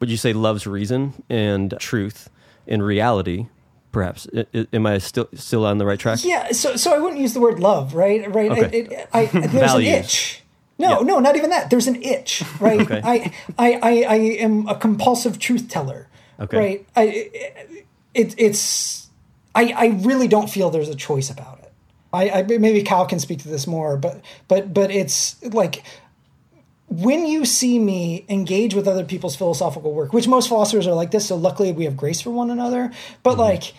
would you say, loves reason and truth and reality, perhaps, I- I- am I still still on the right track? Yeah, so so I wouldn't use the word love, right? Right. Okay. It, I, there's an itch. No, Yeah. no, not even that. There's an itch, right? Okay. I, I, I, I am a compulsive truth teller, Okay. right? I, it, it's, I, I really don't feel there's a choice about it. I, I maybe Kyle can speak to this more, but, but, but it's like when you see me engage with other people's philosophical work, which most philosophers are like this, so luckily we have grace for one another. But mm-hmm. like,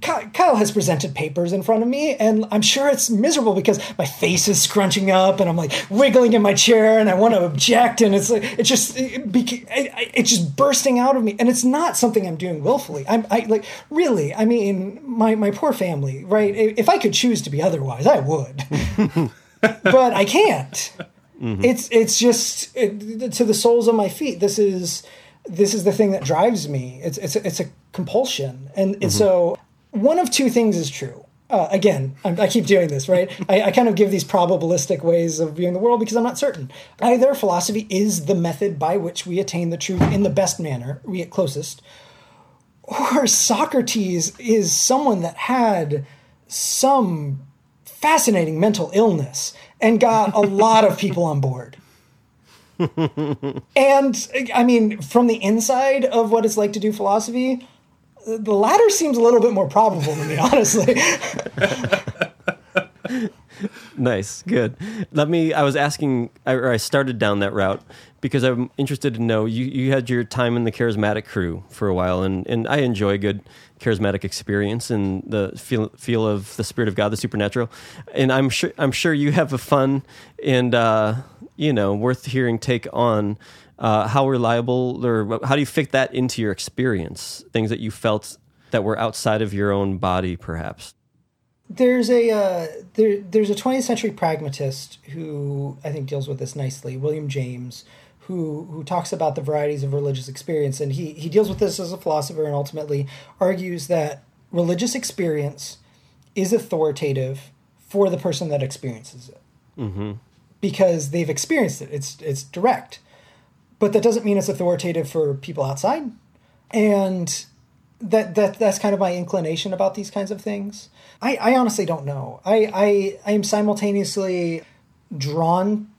Kyle has presented papers in front of me, and I'm sure it's miserable because my face is scrunching up, and I'm like wiggling in my chair, and I want to object, and it's like it's just it, beca- I- I- it's just bursting out of me, and it's not something I'm doing willfully. I'm I like really. I mean, my my poor family, right? If I could choose to be otherwise, I would, but I can't. It's it's just it, to the soles of my feet. This is this is the thing that drives me. It's it's it's a compulsion, and, and so one of two things is true. Uh, again, I'm, I keep doing this, right? I, I kind of give these probabilistic ways of viewing the world because I'm not certain. Either philosophy is the method by which we attain the truth in the best manner, we get closest, or Socrates is someone that had some fascinating mental illness and got a lot of people on board. and I mean, from the inside of what it's like to do philosophy, the latter seems a little bit more probable to me, honestly. Nice, good. Let me. I was asking, or I started down that route because I'm interested to know. You you had your time in the charismatic crew for a while, and and I enjoy good charismatic experience and the feel feel of the spirit of God, the supernatural. And I'm sure I'm sure you have a fun and uh, you know worth hearing take on. Uh, how reliable, or how do you fit that into your experience? Things that you felt that were outside of your own body, perhaps. there's a uh, there, there's a 20th century pragmatist who I think deals with this nicely, William James, who who talks about the varieties of religious experience, and he he deals with this as a philosopher, and ultimately argues that religious experience is authoritative for the person that experiences it, mm-hmm. because they've experienced it. It's it's direct, but that doesn't mean it's authoritative for people outside, and that that that's kind of my inclination about these kinds of things. I, I honestly don't know. I, I I am simultaneously drawn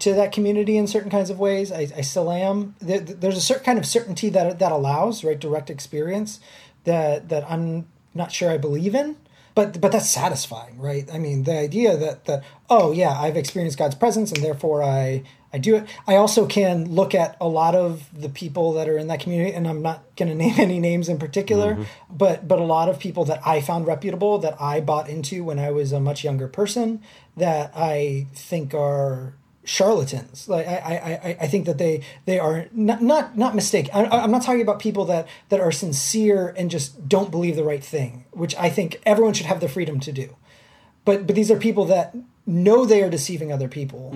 to that community in certain kinds of ways. I, I still am. There, there's a certain kind of certainty that that allows right direct experience that that I'm not sure I believe in. But but that's satisfying, right? I mean, the idea that that oh yeah, I've experienced God's presence and therefore I I do it. I also can look at a lot of the people that are in that community, and I'm not going to name any names in particular, mm-hmm. but but a lot of people that I found reputable that I bought into when I was a much younger person that I think are charlatans. Like I, I, I- think that they they are not not not mistake. I, I'm not talking about people that that are sincere and just don't believe the right thing, which I think everyone should have the freedom to do but but these are people that know they are deceiving other people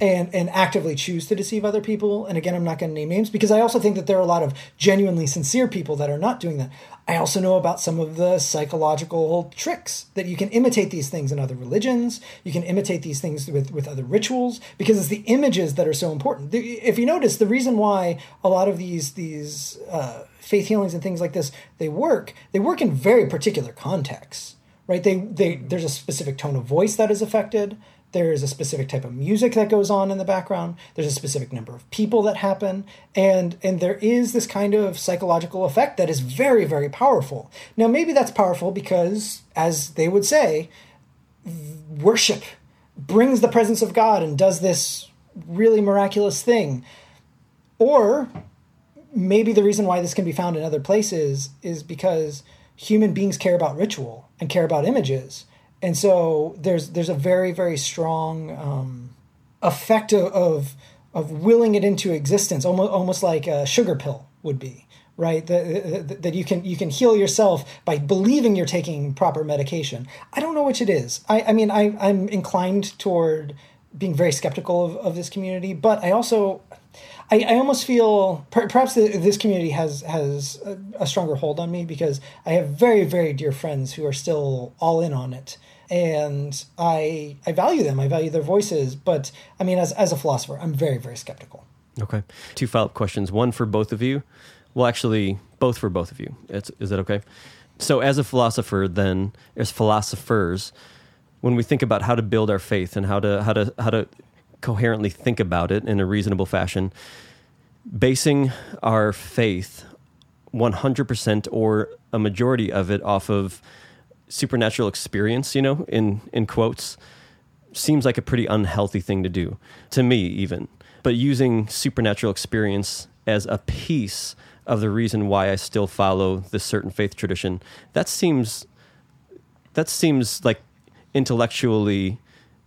and and actively choose to deceive other people. And again i'm not going to name names because i also think that there are a lot of genuinely sincere people that are not doing that. I also know about some of the psychological tricks that you can imitate these things in other religions. You can imitate these things with with other rituals because it's the images that are so important. If you notice the reason why a lot of these these uh, faith healings and things like this they work they work in very particular contexts right? They they there's a specific tone of voice that is affected. There's a specific type of music that goes on in the background. There's a specific number of people that happen. And and there is this kind of psychological effect that is very very powerful. Now maybe that's powerful because as they would say worship brings the presence of god and does this really miraculous thing. Or maybe the reason why this can be found in other places is because human beings care about ritual and care about images and so there's there's a very very strong um, effect of, of of willing it into existence, almost almost like a sugar pill would be, right? That, that you can you can heal yourself by believing you're taking proper medication. I don't know which it is. I, I mean, I, I'm inclined toward being very skeptical of, of this community, but I also I, I almost feel per, perhaps the, this community has has a, a, stronger hold on me because I have very very dear friends who are still all in on it, and I I value them. I value their voices, but I mean, as as a philosopher, I'm very very skeptical. Okay, two follow up questions. One for both of you. Well, actually, both for both of you. It's, is that okay? So, as a philosopher, then as philosophers, when we think about how to build our faith and how to how to how to coherently think about it in a reasonable fashion, basing our faith 100% or a majority of it off of supernatural experience, you know, in in quotes, seems like a pretty unhealthy thing to do to me even. But using supernatural experience as a piece of the reason why I still follow this certain faith tradition, that seems that seems like intellectually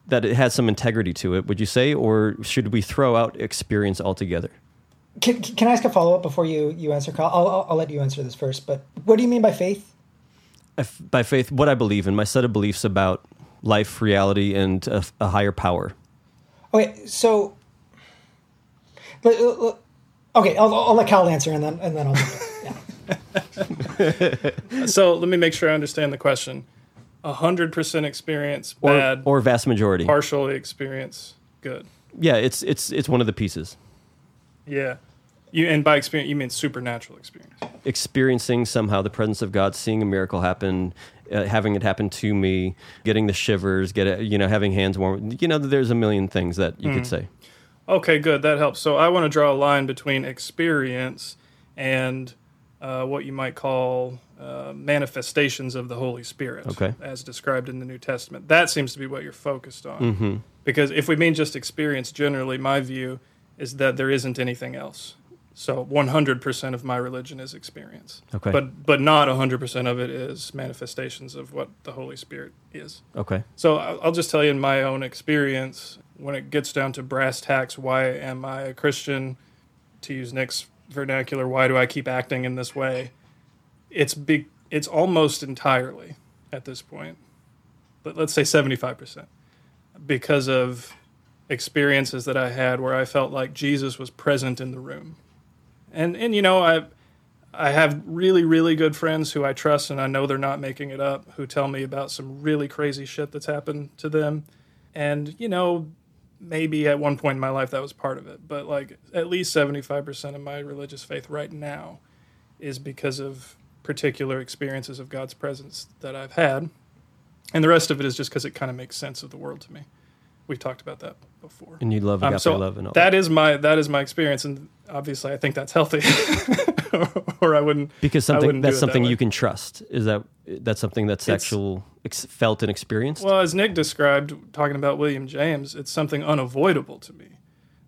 that it has some integrity to it, would you say, or should we throw out experience altogether? Can, can I ask a follow up before you, you answer, Kyle? I'll, I'll, I'll let you answer this first, but what do you mean by faith? If, by faith, what I believe in, my set of beliefs about life, reality, and a, a higher power. Okay, so. Okay, I'll, I'll let Kyle answer and then, and then I'll. Yeah. so let me make sure I understand the question hundred percent experience or, bad or vast majority partially experience good. Yeah, it's it's it's one of the pieces. Yeah, you and by experience you mean supernatural experience. Experiencing somehow the presence of God, seeing a miracle happen, uh, having it happen to me, getting the shivers, get it, you know, having hands warm. You know, there's a million things that you mm. could say. Okay, good. That helps. So I want to draw a line between experience and uh, what you might call uh, manifestations of the Holy Spirit, okay. as described in the New Testament. That seems to be what you're focused on. Mm-hmm. Because if we mean just experience, generally, my view is that there isn't anything else. So 100% of my religion is experience. Okay. But but not 100% of it is manifestations of what the Holy Spirit is. Okay. So I'll just tell you in my own experience, when it gets down to brass tacks, why am I a Christian? To use Nick's vernacular, why do I keep acting in this way? it's big. It's almost entirely at this point, but let's say 75%, because of experiences that I had where I felt like Jesus was present in the room. And and you know, I I have really really good friends who I trust and I know they're not making it up who tell me about some really crazy shit that's happened to them. And you know, maybe at one point in my life that was part of it, but like at least 75% of my religious faith right now is because of particular experiences of God's presence that I've had. And the rest of it is just because it kind of makes sense of the world to me. We've talked about that before. And you love um, so love and all that. That is my that is my experience, and obviously I think that's healthy, or I wouldn't. Because something wouldn't that's something that you can trust. Is that that's something that's it's, actual ex, felt and experienced? Well, as Nick described, talking about William James, it's something unavoidable to me.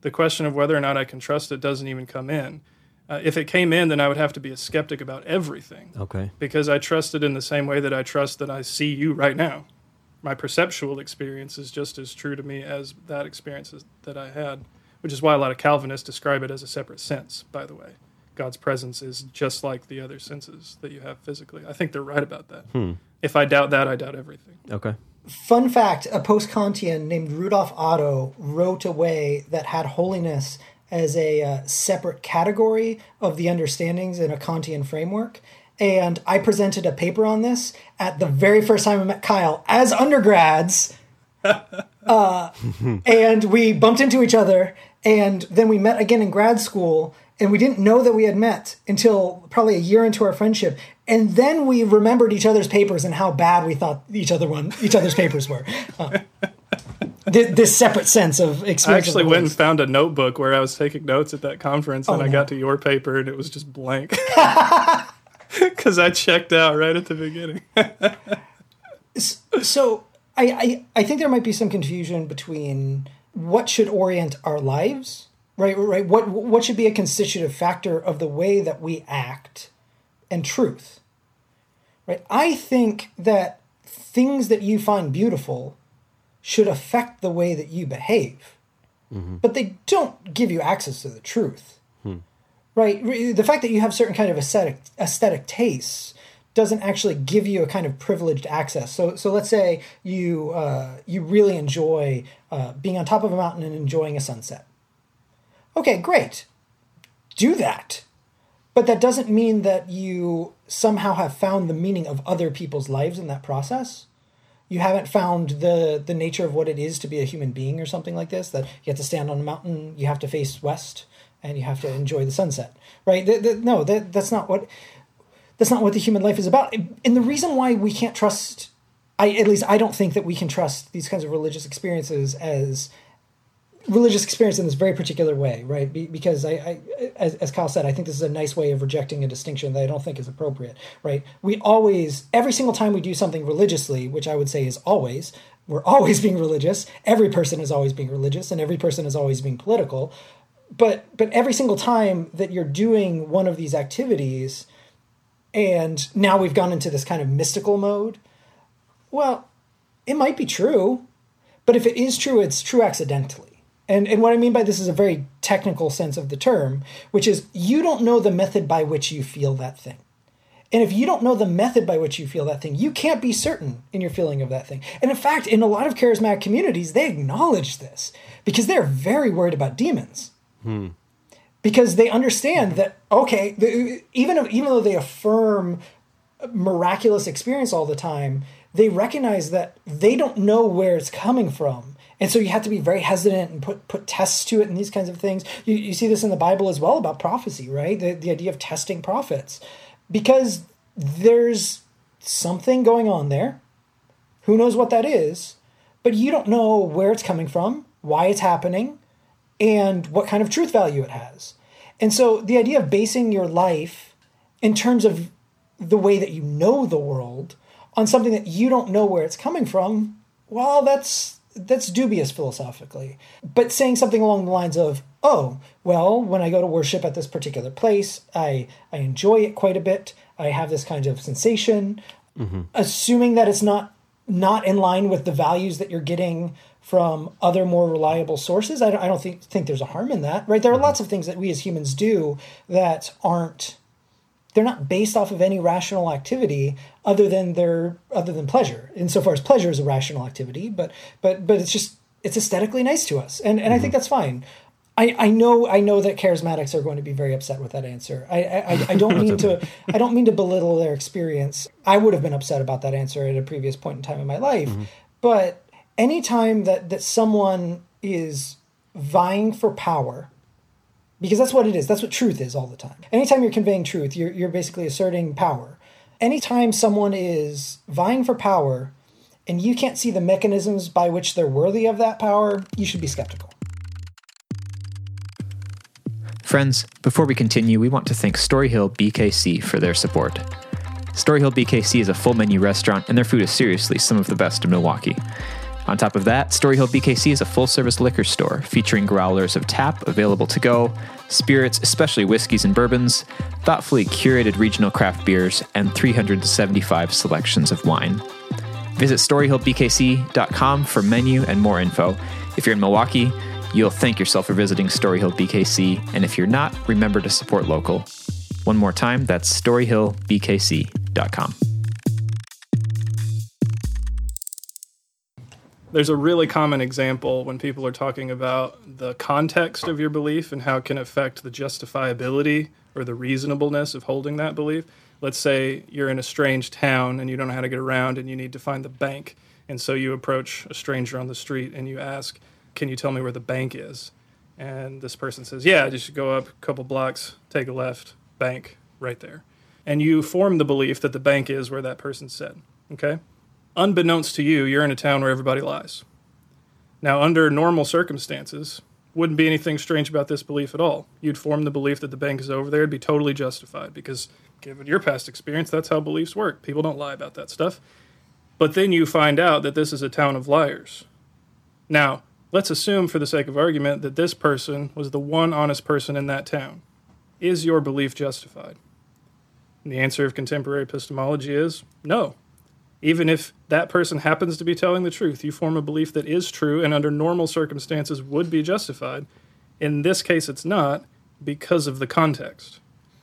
The question of whether or not I can trust it doesn't even come in uh, if it came in, then I would have to be a skeptic about everything. Okay. Because I trust it in the same way that I trust that I see you right now. My perceptual experience is just as true to me as that experience that I had, which is why a lot of Calvinists describe it as a separate sense, by the way. God's presence is just like the other senses that you have physically. I think they're right about that. Hmm. If I doubt that, I doubt everything. Okay. Fun fact a post Kantian named Rudolf Otto wrote a way that had holiness as a uh, separate category of the understandings in a Kantian framework. And I presented a paper on this at the very first time I met Kyle as undergrads. uh, and we bumped into each other, and then we met again in grad school. And we didn't know that we had met until probably a year into our friendship. And then we remembered each other's papers and how bad we thought each other one each other's papers were. Uh, this, separate sense of experience. I actually went and found a notebook where I was taking notes at that conference, and oh, I got to your paper, and it was just blank because I checked out right at the beginning. so I, I I think there might be some confusion between what should orient our lives, right? Right. What what should be a constitutive factor of the way that we act, and truth. Right. I think that things that you find beautiful should affect the way that you behave. but they don't give you access to the truth. Right? The fact that you have certain kind of aesthetic aesthetic tastes doesn't actually give you a kind of privileged access. So, so let's say you uh, you really enjoy uh, being on top of a mountain and enjoying a sunset. Okay, great. Do that. But that doesn't mean that you somehow have found the meaning of other people's lives in that process. You haven't found the the nature of what it is to be a human being or something like this. That you have to stand on a mountain, you have to face west, and you have to enjoy the sunset. Right? Th- th- no, that that's not what that's not what the human life is about. And the reason why we can't trust, I at least I don't think that we can trust these kinds of religious experiences as religious experience in this very particular way, right? Be, because I, I as, as Kyle said, I think this is a nice way of rejecting a distinction that I don't think is appropriate, right? We always, every single time we do something religiously, which I would say is always, we're always being religious. Every person is always being religious, and every person is always being political. But but every single time that you're doing one of these activities, and now we've gone into this kind of mystical mode. Well, it might be true, but if it is true, it's true accidentally. And, and what I mean by this is a very technical sense of the term, which is you don't know the method by which you feel that thing. And if you don't know the method by which you feel that thing, you can't be certain in your feeling of that thing. And in fact, in a lot of charismatic communities, they acknowledge this because they're very worried about demons. Hmm. Because they understand that, okay, the, even, even though they affirm miraculous experience all the time, they recognize that they don't know where it's coming from. And so you have to be very hesitant and put, put tests to it and these kinds of things. You, you see this in the Bible as well about prophecy, right? The, the idea of testing prophets. Because there's something going on there. Who knows what that is? But you don't know where it's coming from, why it's happening, and what kind of truth value it has. And so the idea of basing your life in terms of the way that you know the world on something that you don't know where it's coming from, well, that's that's dubious philosophically. But saying something along the lines of, "Oh, well, when I go to worship at this particular place, I I enjoy it quite a bit. I have this kind of sensation." Mm-hmm. Assuming that it's not not in line with the values that you're getting from other more reliable sources, I don't, I don't think think there's a harm in that. Right? There are mm-hmm. lots of things that we as humans do that aren't they're not based off of any rational activity other than their other than pleasure insofar as pleasure is a rational activity but but but it's just it's aesthetically nice to us and and i think mm-hmm. that's fine I, I know I know that charismatics are going to be very upset with that answer. I, I, I don't mean to I don't mean to belittle their experience. I would have been upset about that answer at a previous point in time in my life. Mm-hmm. But anytime that, that someone is vying for power, because that's what it is. That's what truth is all the time. Anytime you're conveying truth, you're, you're basically asserting power. Anytime someone is vying for power and you can't see the mechanisms by which they're worthy of that power, you should be skeptical. Friends, before we continue, we want to thank Storyhill BKC for their support. Storyhill BKC is a full menu restaurant, and their food is seriously some of the best in Milwaukee. On top of that, Storyhill BKC is a full service liquor store featuring growlers of tap available to go, spirits, especially whiskeys and bourbons, thoughtfully curated regional craft beers, and 375 selections of wine. Visit StoryhillBKC.com for menu and more info. If you're in Milwaukee, you'll thank yourself for visiting Storyhill BKC, and if you're not, remember to support local. One more time, that's StoryhillBKC.com. There's a really common example when people are talking about the context of your belief and how it can affect the justifiability or the reasonableness of holding that belief. Let's say you're in a strange town and you don't know how to get around and you need to find the bank. And so you approach a stranger on the street and you ask, Can you tell me where the bank is? And this person says, Yeah, just go up a couple blocks, take a left, bank right there. And you form the belief that the bank is where that person said. Okay? Unbeknownst to you, you're in a town where everybody lies. Now, under normal circumstances, wouldn't be anything strange about this belief at all. You'd form the belief that the bank is over there, it'd be totally justified because, given your past experience, that's how beliefs work. People don't lie about that stuff. But then you find out that this is a town of liars. Now, let's assume, for the sake of argument, that this person was the one honest person in that town. Is your belief justified? And the answer of contemporary epistemology is no Even if that person happens to be telling the truth, you form a belief that is true and under normal circumstances would be justified. In this case, it's not because of the context.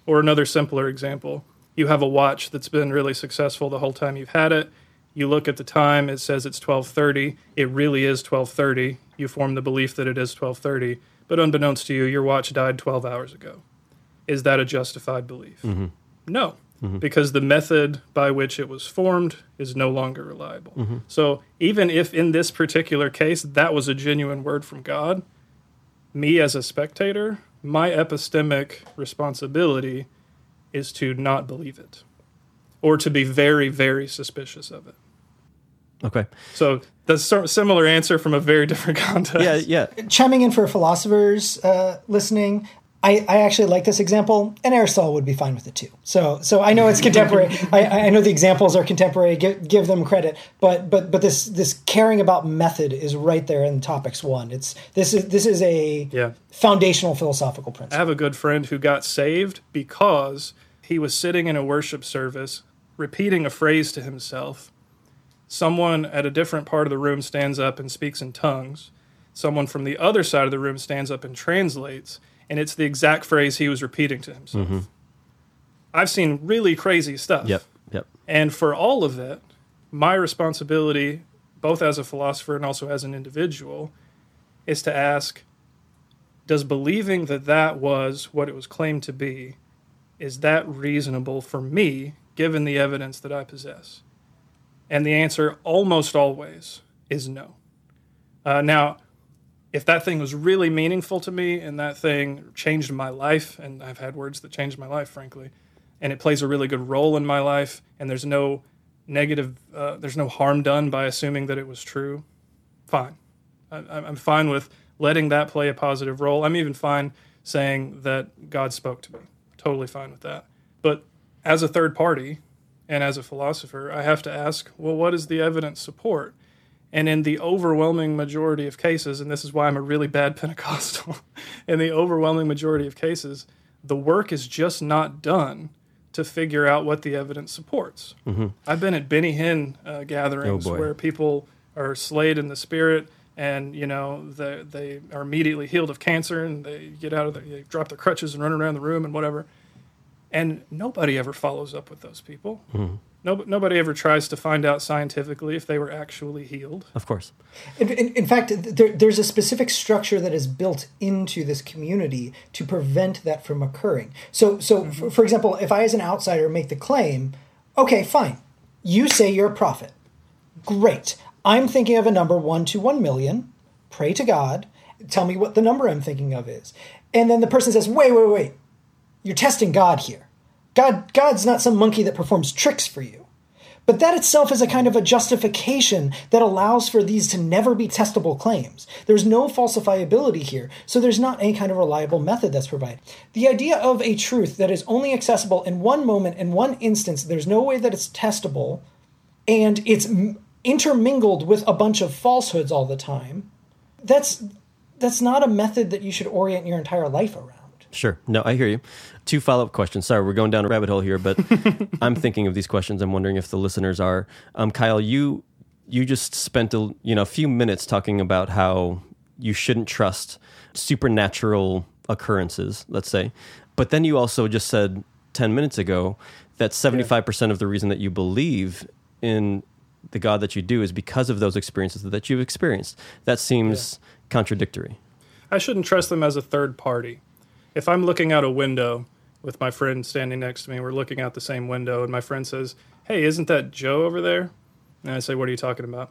Or another simpler example you have a watch that's been really successful the whole time you've had it. You look at the time, it says it's 12:30. It really is 12:30. You form the belief that it is 12:30, but unbeknownst to you, your watch died 12 hours ago. Is that a justified belief? Mm-hmm. No, because the method by which it was formed is no longer reliable. So, even if in this particular case that was a genuine word from God, me as a spectator, my epistemic responsibility is to not believe it or to be very, very suspicious of it. Okay. So, that's a similar answer from a very different context. Yeah, yeah. Chiming in for philosophers uh, listening, I, I actually like this example, and Aristotle would be fine with it too. So, so I know it's contemporary. I, I know the examples are contemporary. Give, give them credit, but but but this this caring about method is right there in topics one. It's this is this is a Yeah. foundational philosophical principle. I have a good friend who got saved because he was sitting in a worship service repeating a phrase to himself. Someone at a different part of the room stands up and speaks in tongues. Someone from the other side of the room stands up and translates, and it's the exact phrase he was repeating to himself. I've seen really crazy stuff. Yep. Yep. And for all of it, my responsibility, both as a philosopher and also as an individual, is to ask Does believing that that was what it was claimed to be, is that reasonable for me given the evidence that I possess? And the answer almost always is no. Uh, now, if that thing was really meaningful to me and that thing changed my life, and I've had words that changed my life, frankly, and it plays a really good role in my life, and there's no negative, uh, there's no harm done by assuming that it was true, fine. I, I'm fine with letting that play a positive role. I'm even fine saying that God spoke to me. Totally fine with that. But as a third party and as a philosopher, I have to ask, well, what does the evidence support? And in the overwhelming majority of cases, and this is why I'm a really bad Pentecostal, in the overwhelming majority of cases, the work is just not done to figure out what the evidence supports. I've been at Benny Hinn uh, gatherings Oh, where people are slayed in the spirit, and you know they they are immediately healed of cancer, and they get out of the, they drop their crutches and run around the room and whatever. And nobody ever follows up with those people. No, nobody ever tries to find out scientifically if they were actually healed. Of course. In, in, in fact, there, there's a specific structure that is built into this community to prevent that from occurring. So, so mm-hmm. for, for example, if I, as an outsider, make the claim, okay, fine, you say you're a prophet. Great. I'm thinking of a number one to one million. Pray to God. Tell me what the number I'm thinking of is. And then the person says, wait, wait, wait. You're testing God here. God, God's not some monkey that performs tricks for you. But that itself is a kind of a justification that allows for these to never be testable claims. There's no falsifiability here, so there's not any kind of reliable method that's provided. The idea of a truth that is only accessible in one moment, in one instance, there's no way that it's testable, and it's intermingled with a bunch of falsehoods all the time. That's that's not a method that you should orient your entire life around. Sure. No, I hear you. Two follow up questions. Sorry, we're going down a rabbit hole here, but I'm thinking of these questions. I'm wondering if the listeners are. Um, Kyle, you you just spent a you know a few minutes talking about how you shouldn't trust supernatural occurrences, let's say, but then you also just said ten minutes ago that 75 percent of the reason that you believe in the God that you do is because of those experiences that you've experienced. That seems contradictory. I shouldn't trust them as a third party. If I'm looking out a window with my friend standing next to me, we're looking out the same window, and my friend says, Hey, isn't that Joe over there? And I say, What are you talking about?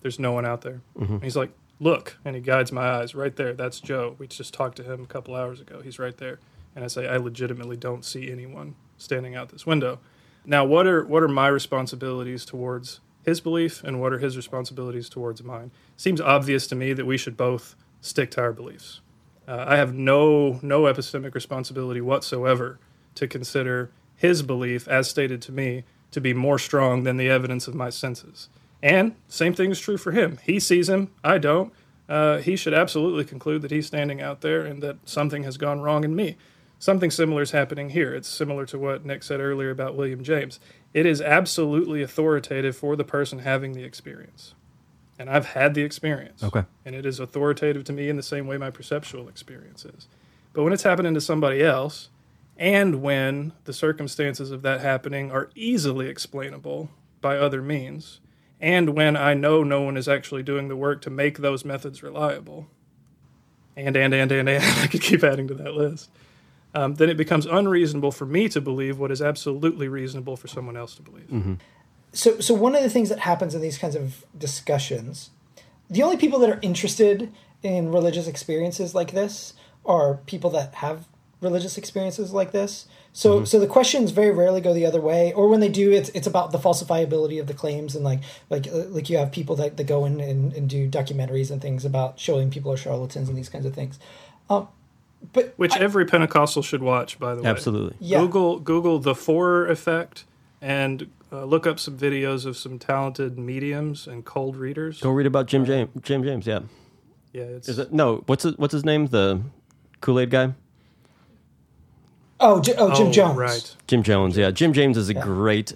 There's no one out there. Mm-hmm. And he's like, Look. And he guides my eyes right there. That's Joe. We just talked to him a couple hours ago. He's right there. And I say, I legitimately don't see anyone standing out this window. Now, what are what are my responsibilities towards his belief, and what are his responsibilities towards mine? Seems obvious to me that we should both stick to our beliefs. Uh, I have no no epistemic responsibility whatsoever to consider his belief, as stated to me, to be more strong than the evidence of my senses. And same thing is true for him. He sees him, I don't. Uh, he should absolutely conclude that he's standing out there and that something has gone wrong in me. something similar is happening here. It's similar to what Nick said earlier about William James. It is absolutely authoritative for the person having the experience. And I've had the experience. Okay. And it is authoritative to me in the same way my perceptual experience is. But when it's happening to somebody else, and when the circumstances of that happening are easily explainable by other means, and when I know no one is actually doing the work to make those methods reliable, and, and, and, and, and, I could keep adding to that list, um, then it becomes unreasonable for me to believe what is absolutely reasonable for someone else to believe. So so one of the things that happens in these kinds of discussions the only people that are interested in religious experiences like this are people that have religious experiences like this so so the questions very rarely go the other way or when they do it's it's about the falsifiability of the claims and like like uh, like you have people that, that go in and, and do documentaries and things about showing people are charlatans and these kinds of things um but Which every Pentecostal should watch, by the way. Absolutely. yeah Google Google the Forer effect and uh, look up some videos of some talented mediums and cold readers. Go read about Jim James. Jim James, yeah. Yeah, it's Is it no? What's his, what's his name? The Kool Aid guy. oh, J- oh jim oh, jones Right. Jim Jones, yeah. Jim James is a great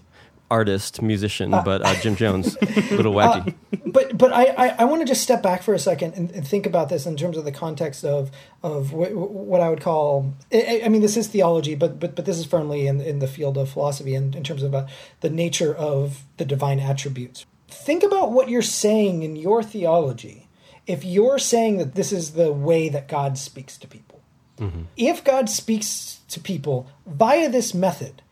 artist, musician, but uh, Jim Jones, a little wacky. but but I, I, I want to just step back for a second and, and think about this in terms of the context of of what, what I would call I, I mean this is theology but but but this is firmly in, in the field of philosophy in, in terms of uh, the nature of the divine attributes. Think about what you're saying in your theology. If you're saying that this is the way that God speaks to people, if God speaks to people via this method,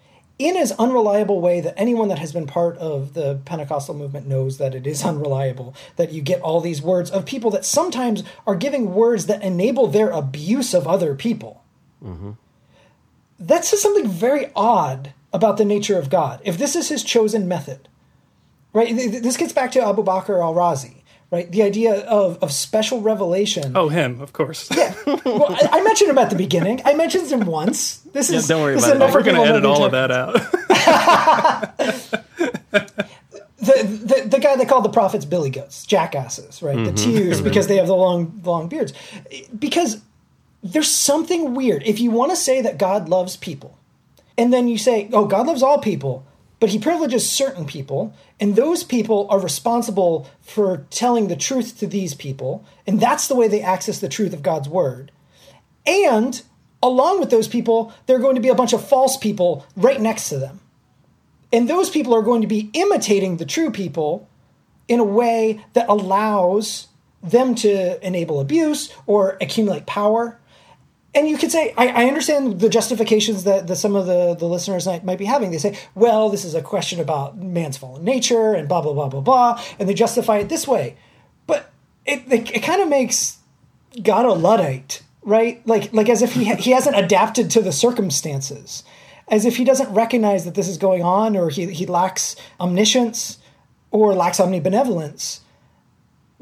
in as unreliable way that anyone that has been part of the Pentecostal movement knows that it is unreliable, that you get all these words of people that sometimes are giving words that enable their abuse of other people. Mm-hmm. That says something very odd about the nature of God. If this is his chosen method, right? th- th- This gets back to Abu Bakr al Razi, right? The idea of, of special revelation. Oh, him, of course. Yeah. Well, I, I mentioned him at the beginning. I mentioned him once. This is don't worry about it. We're going to edit all of that out. the, the the guy they called the prophets billy goats, jackasses, right? The mm-hmm. tears mm-hmm. because they have the long long beards. Because there's something weird. If you want to say that God loves people, and then you say, "Oh, God loves all people," but He privileges certain people, and those people are responsible for telling the truth to these people, and that's the way they access the truth of God's word. And along with those people, there are going to be a bunch of false people right next to them. And those people are going to be imitating the true people in a way that allows them to enable abuse or accumulate power. And you could say, I, I understand the justifications that, some of the, the listeners might, might be having. They say, well, this is a question about man's fallen nature and blah, blah, blah, blah, blah. And they justify it this way. But it, it, it kind of makes God a Luddite, right? Like, like as if he, ha- he hasn't adapted to the circumstances, as if he doesn't recognize that this is going on, or he, he lacks omniscience or lacks omnibenevolence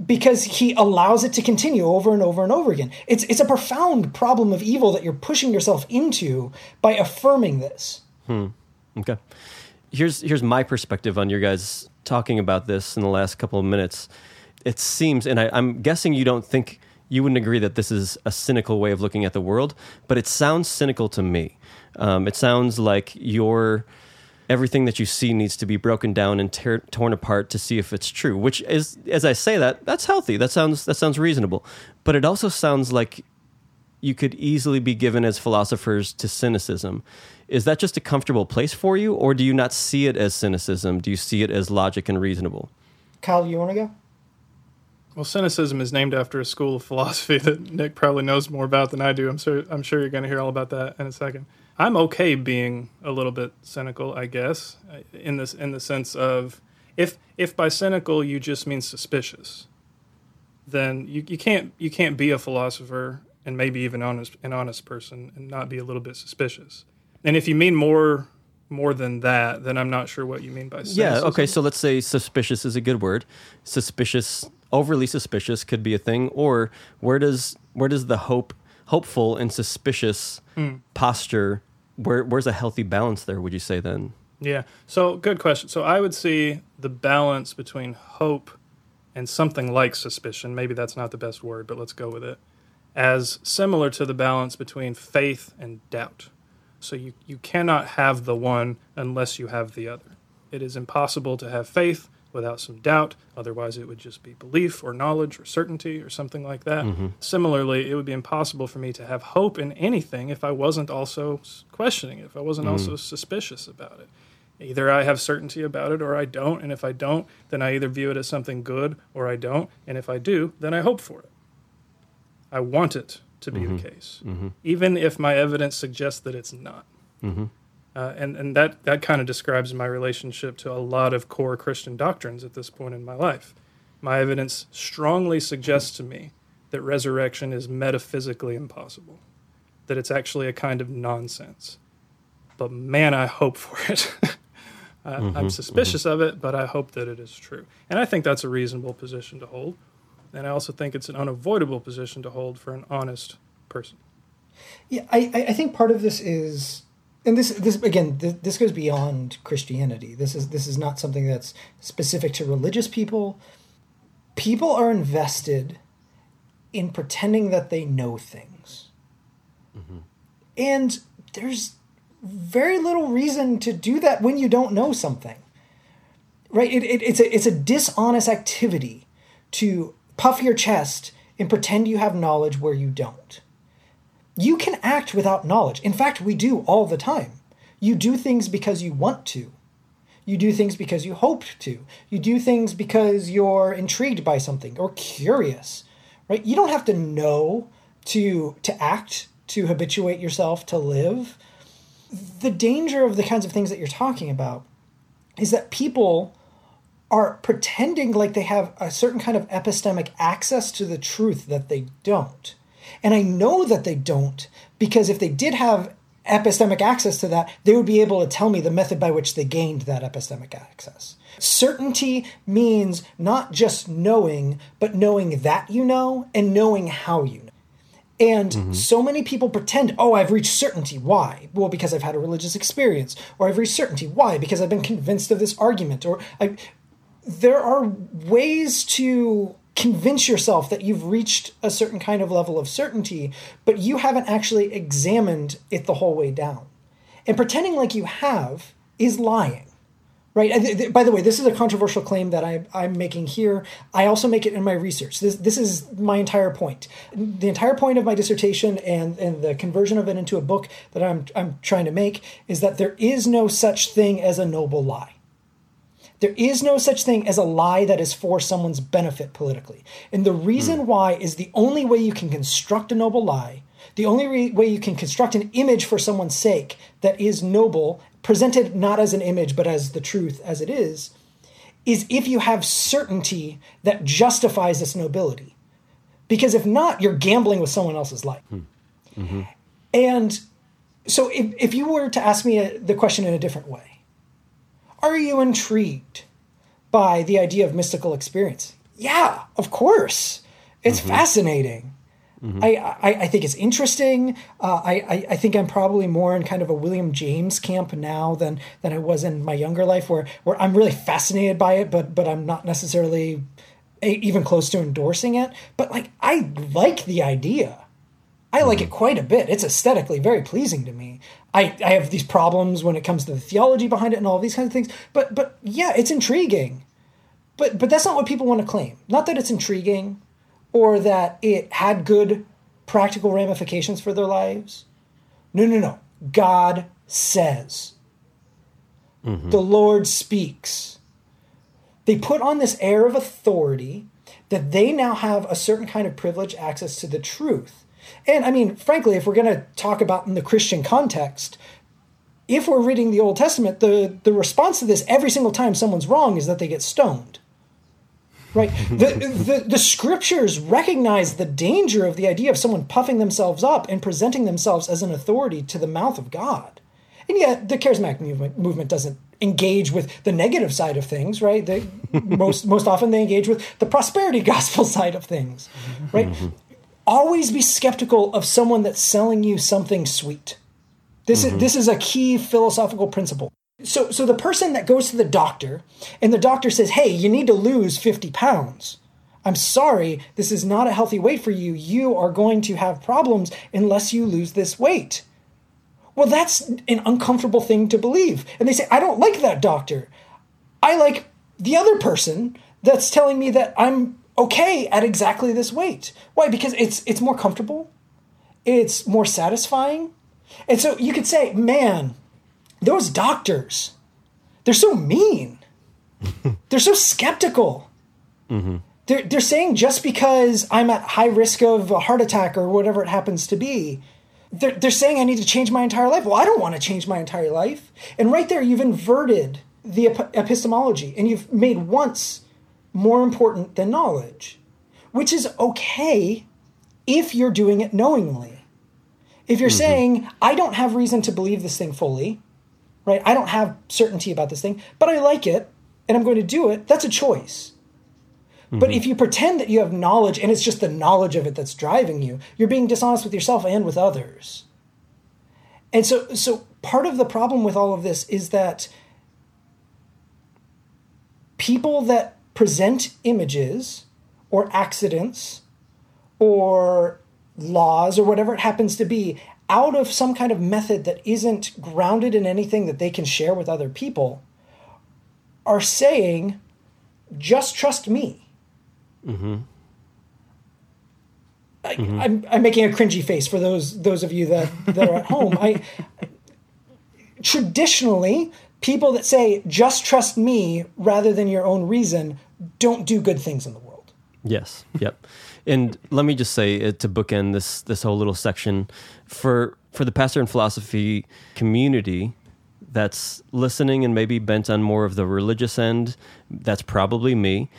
because he allows it to continue over and over and over again. It's, it's a profound problem of evil that you're pushing yourself into by affirming this. Okay. Here's here's my perspective on your guys talking about this in the last couple of minutes. It seems, and I, I'm guessing you don't think you wouldn't agree that this is a cynical way of looking at the world, but it sounds cynical to me. Um, it sounds like your everything that you see needs to be broken down and tear, torn apart to see if it's true. Which is, as I say that, that's healthy. That sounds that sounds reasonable. But it also sounds like you could easily be given as philosophers to cynicism. Is that just a comfortable place for you, or do you not see it as cynicism? Do you see it as logic and reasonable? Kyle, you want to go? Well, cynicism is named after a school of philosophy that Nick probably knows more about than I do. I'm sure, I'm sure you're going to hear all about that in a second. I'm okay being a little bit cynical, I guess, uh, in this in the sense of if if by cynical you just mean suspicious, then you, you can't you can't be a philosopher and maybe even honest an honest person and not be a little bit suspicious. And if you mean more more than that, then I'm not sure what you mean by cynicism. Yeah. Okay. So let's say suspicious is a good word. Suspicious, overly suspicious, could be a thing. Or where does where does the hope, hopeful and suspicious hmm. posture? Where where's a healthy balance there? Would you say then? Yeah. So good question. So I would see the balance between hope and something like suspicion. Maybe that's not the best word, but let's go with it. as similar to the balance between faith and doubt. So you, you cannot have the one unless you have the other. It is impossible to have faith without some doubt. Otherwise, it would just be belief or knowledge or certainty or something like that. Mm-hmm. Similarly, it would be impossible for me to have hope in anything if I wasn't also questioning it, if I wasn't also mm. suspicious about it. Either I have certainty about it or I don't. And if I don't, then I either view it as something good or I don't. And if I do, then I hope for it. I want it to be the mm-hmm. case, mm-hmm. even if my evidence suggests that it's not. Uh, and and that, that kind of describes my relationship to a lot of core Christian doctrines at this point in my life. My evidence strongly suggests to me that resurrection is metaphysically impossible, that it's actually a kind of nonsense. But man, I hope for it. I, uh, I'm mm-hmm, suspicious mm-hmm. of it, but I hope that it is true. And I think that's a reasonable position to hold. And I also think it's an unavoidable position to hold for an honest person. Yeah, I, I- I think part of this is, and this this again, this, this goes beyond Christianity. This is this is not something that's specific to religious people. People are invested in pretending that they know things, mm-hmm. and there's very little reason to do that when you don't know something. Right? It, it, it's a it's a dishonest activity to puff your chest and pretend you have knowledge where you don't you can act without knowledge. In fact, we do all the time. You do things because you want to. You do things because you hope to. You do things because you're intrigued by something or curious, right? You don't have to know to to act, to habituate yourself to live. The danger of the kinds of things that you're talking about is that people are pretending like they have a certain kind of epistemic access to the truth that they don't. And I know that they don't because if they did have epistemic access to that, they would be able to tell me the method by which they gained that epistemic access. Certainty means not just knowing, but knowing that you know and knowing how you know. And mm-hmm. so many people pretend, oh, I've reached certainty. Why? Well, because I've had a religious experience. Or I've reached certainty. Why? Because I've been convinced of this argument. Or I, there are ways to convince yourself that you've reached a certain kind of level of certainty, but you haven't actually examined it the whole way down. And pretending like you have is lying. Right. By the way, this is a controversial claim that I, I'm making here. I also make it in my research. This, this is my entire point. The entire point of my dissertation and, and the conversion of it into a book that I'm, I'm trying to make is that there is no such thing as a noble lie. There is no such thing as a lie that is for someone's benefit politically. And the reason hmm. why is the only way you can construct a noble lie, the only re- way you can construct an image for someone's sake that is noble, presented not as an image but as the truth as it is, is if you have certainty that justifies this nobility. Because if not, you're gambling with someone else's life. Hmm. Mm-hmm. And so if, if you were to ask me a, the question in a different way, are you intrigued by the idea of mystical experience? Yeah, of course. It's mm-hmm. fascinating. Mm-hmm. I, I, I think it's interesting. Uh, I, I, I think I'm probably more in kind of a William James camp now than than I was in my younger life, where where I'm really fascinated by it, but but I'm not necessarily a- even close to endorsing it. But like, I like the idea. I like it mm-hmm. quite a bit. It's aesthetically very pleasing to me. I, I have these problems when it comes to the theology behind it and all these kinds of things. But but yeah, it's intriguing. But but that's not what people want to claim. Not that it's intriguing or that it had good practical ramifications for their lives. No, no, no. God says. Mm-hmm. The Lord speaks. They put on this air of authority that they now have a certain kind of privileged access to the truth. And I mean, frankly, if we're going to talk about in the Christian context, if we're reading the Old Testament, the, the response to this every single time someone's wrong is that they get stoned. Right? The, the, the scriptures recognize the danger of the idea of someone puffing themselves up and presenting themselves as an authority to the mouth of God. And yet, the charismatic movement, movement doesn't engage with the negative side of things, right? They, most, most often they engage with the prosperity gospel side of things, right? Mm-hmm. Always be skeptical of someone that's selling you something sweet. This is mm-hmm. this is a key philosophical principle. So so the person that goes to the doctor and the doctor says, "Hey, you need to lose 50 pounds." I'm sorry, this is not a healthy weight for you. You are going to have problems unless you lose this weight. Well, that's an uncomfortable thing to believe. And they say, I don't like that doctor. I like the other person that's telling me that I'm okay at exactly this weight. Why? Because it's it's more comfortable. It's more satisfying. And so you could say, man, those doctors, they're so mean. they're so skeptical. Mm-hmm. They're, they're saying just because I'm at high risk of a heart attack or whatever it happens to be, they're, they're saying I need to change my entire life. Well, I don't want to change my entire life. And right there, you've inverted the ep- epistemology and you've made once more important than knowledge, which is okay if you're doing it knowingly. If you're mm-hmm. saying, I don't have reason to believe this thing fully, right? I don't have certainty about this thing, but I like it and I'm going to do it, that's a choice. But mm-hmm. if you pretend that you have knowledge and it's just the knowledge of it that's driving you, you're being dishonest with yourself and with others. And so so part of the problem with all of this is that people that present images or accidents or laws or whatever it happens to be out of some kind of method that isn't grounded in anything that they can share with other people are saying just trust me. Mm-hmm. I, mm-hmm. I'm, I'm making a cringy face for those those of you that, that are at home. I traditionally people that say just trust me rather than your own reason don't do good things in the world. Yes. Yep. And let me just say uh, to bookend this this whole little section for for the pastor and philosophy community that's listening and maybe bent on more of the religious end, that's probably me.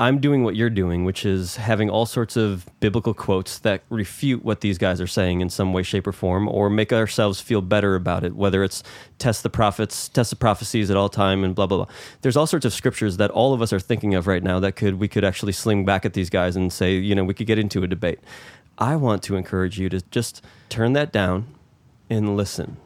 I'm doing what you're doing, which is having all sorts of biblical quotes that refute what these guys are saying in some way, shape, or form, or make ourselves feel better about it. Whether it's test the prophets, test the prophecies at all time, and blah blah blah. There's all sorts of scriptures that all of us are thinking of right now that could we could actually sling back at these guys and say, you know, we could get into a debate. I want to encourage you to just turn that down and listen.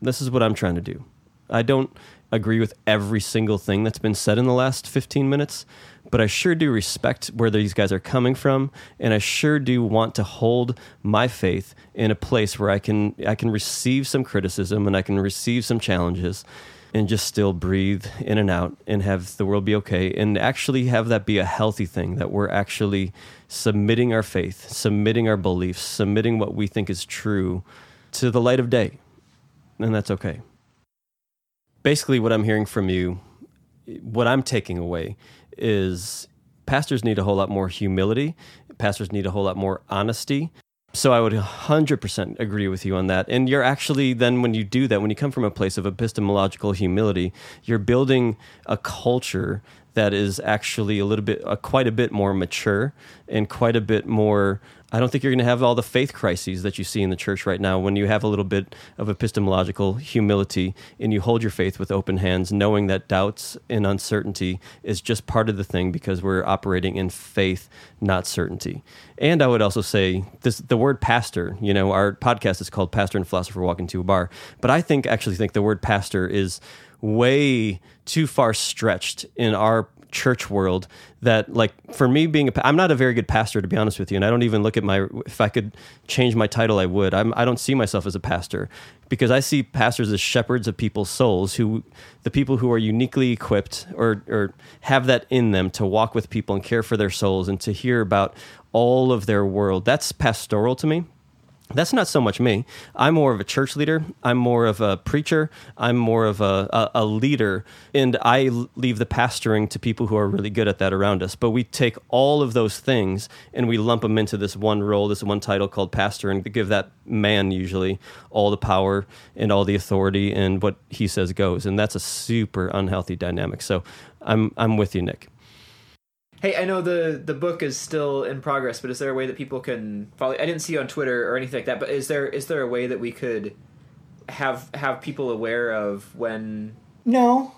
This is what I'm trying to do. I don't agree with every single thing that's been said in the last 15 minutes, but I sure do respect where these guys are coming from, and I sure do want to hold my faith in a place where I can I can receive some criticism and I can receive some challenges and just still breathe in and out and have the world be okay and actually have that be a healthy thing that we're actually submitting our faith, submitting our beliefs, submitting what we think is true to the light of day. And that's okay basically what I'm hearing from you, what I'm taking away is pastors need a whole lot more humility. Pastors need a whole lot more honesty. So I would 100% agree with you on that. And you're actually then when you do that, when you come from a place of epistemological humility, you're building a culture that is actually a little bit uh, quite a bit more mature and quite a bit more I don't think you're going to have all the faith crises that you see in the church right now when you have a little bit of epistemological humility and you hold your faith with open hands, knowing that doubts and uncertainty is just part of the thing because we're operating in faith, not certainty. And I would also say this the word pastor, you know, our podcast is called Pastor and Philosopher Walking to a Bar, but I think actually think the word pastor is way too far stretched in our church world that like for me being a I'm not a very good pastor to be honest with you and I don't even look at my if I could change my title I would. I'm, I don't see myself as a pastor because I see pastors as shepherds of people's souls who the people who are uniquely equipped or or have that in them to walk with people and care for their souls and to hear about all of their world. That's pastoral to me that's not so much me. I'm more of a church leader. I'm more of a preacher. I'm more of a, a, a, leader. And I leave the pastoring to people who are really good at that around us. But we take all of those things and we lump them into this one role, this one title called pastor, and give that man usually all the power and all the authority and what he says goes. And that's a super unhealthy dynamic. So I'm, I'm with you, Nick. Hey, I know the the book is still in progress, but is there a way that people can follow? I didn't see you on Twitter or anything like that, but is there is there a way that we could have have people aware of when? No,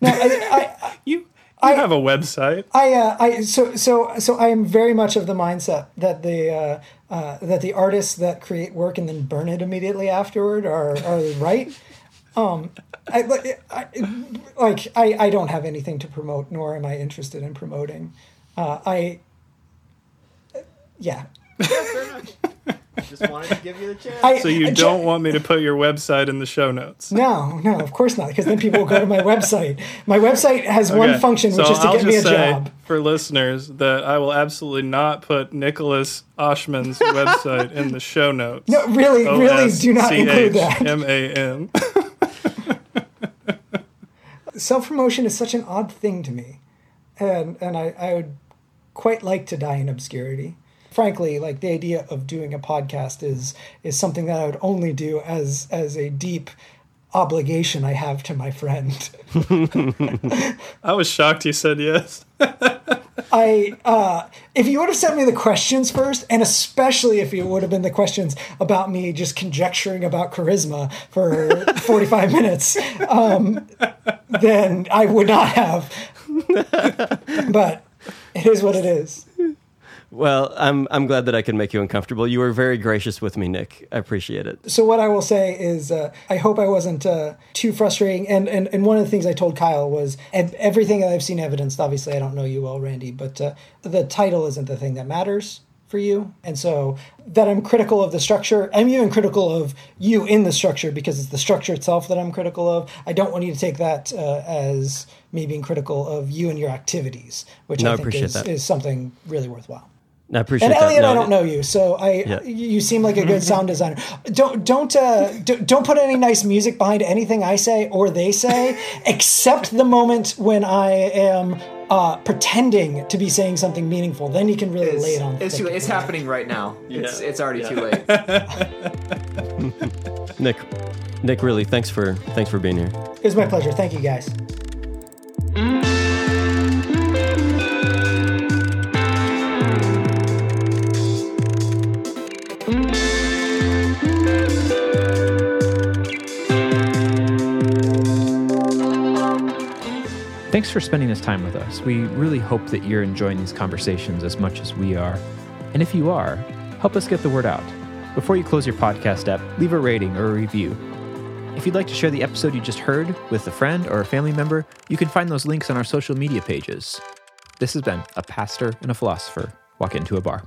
no. I, I, You you I- have a website. I, uh, I, so, so, so I am very much of the mindset that the uh, uh, that the artists that create work and then burn it immediately afterward are are right. Um, I, like, I, like I, I don't have anything to promote, nor am I interested in promoting. Uh, I, yeah. Just wanted to give you the chance. I, So you don't want me to put your website in the show notes? No, no, of course not, because then people will go to my website. My website has one Okay, function, which is to I'll get me a say job. For listeners, that I will absolutely not put Nicholas Oschman's website in the show notes. No, really, really, do not include that. M A N. Self promotion is such an odd thing to me, and and I, I would quite like to die in obscurity. Frankly, like the idea of doing a podcast is is something that I would only do as as a deep obligation I have to my friend. I was shocked you said yes. I uh, if you would have sent me the questions first, and especially if it would have been the questions about me just conjecturing about charisma for forty five minutes, um, then I would not have. but it is what it is. Well, I'm I'm glad that I could make you uncomfortable. You were very gracious with me, Nick. I appreciate it. So what I will say is, uh, I hope I wasn't uh, too frustrating. And, and and one of the things I told Kyle was ev- everything that I've seen evidenced. Obviously, I don't know you well, Randy, but uh, the title isn't the thing that matters for you. And so that I'm critical of the structure. I'm even critical of you in the structure because it's the structure itself that I'm critical of. I don't want you to take that uh, as me being critical of you and your activities, which No, I I think appreciate is, is something really worthwhile. I appreciate it. And that. Elliot, No, I don't know you, so I Yeah. you seem like a good sound designer. Don't don't uh, d- don't put any nice music behind anything I say or they say, except the moment when I am uh, pretending to be saying something meaningful. Then you can really It's, lay it on. it's, thick. too, it's happening right now. It's Yeah. it's already Yeah. too late. Nick. Nick, really, thanks for thanks for being here. It was my pleasure. Thank you, guys. Thanks for spending this time with us. We really hope that you're enjoying these conversations as much as we are. And if you are, help us get the word out. Before you close your podcast app, leave a rating or a review. If you'd like to share the episode you just heard with a friend or a family member, you can find those links on our social media pages. This has been A Pastor and a Philosopher Walk Into a Bar.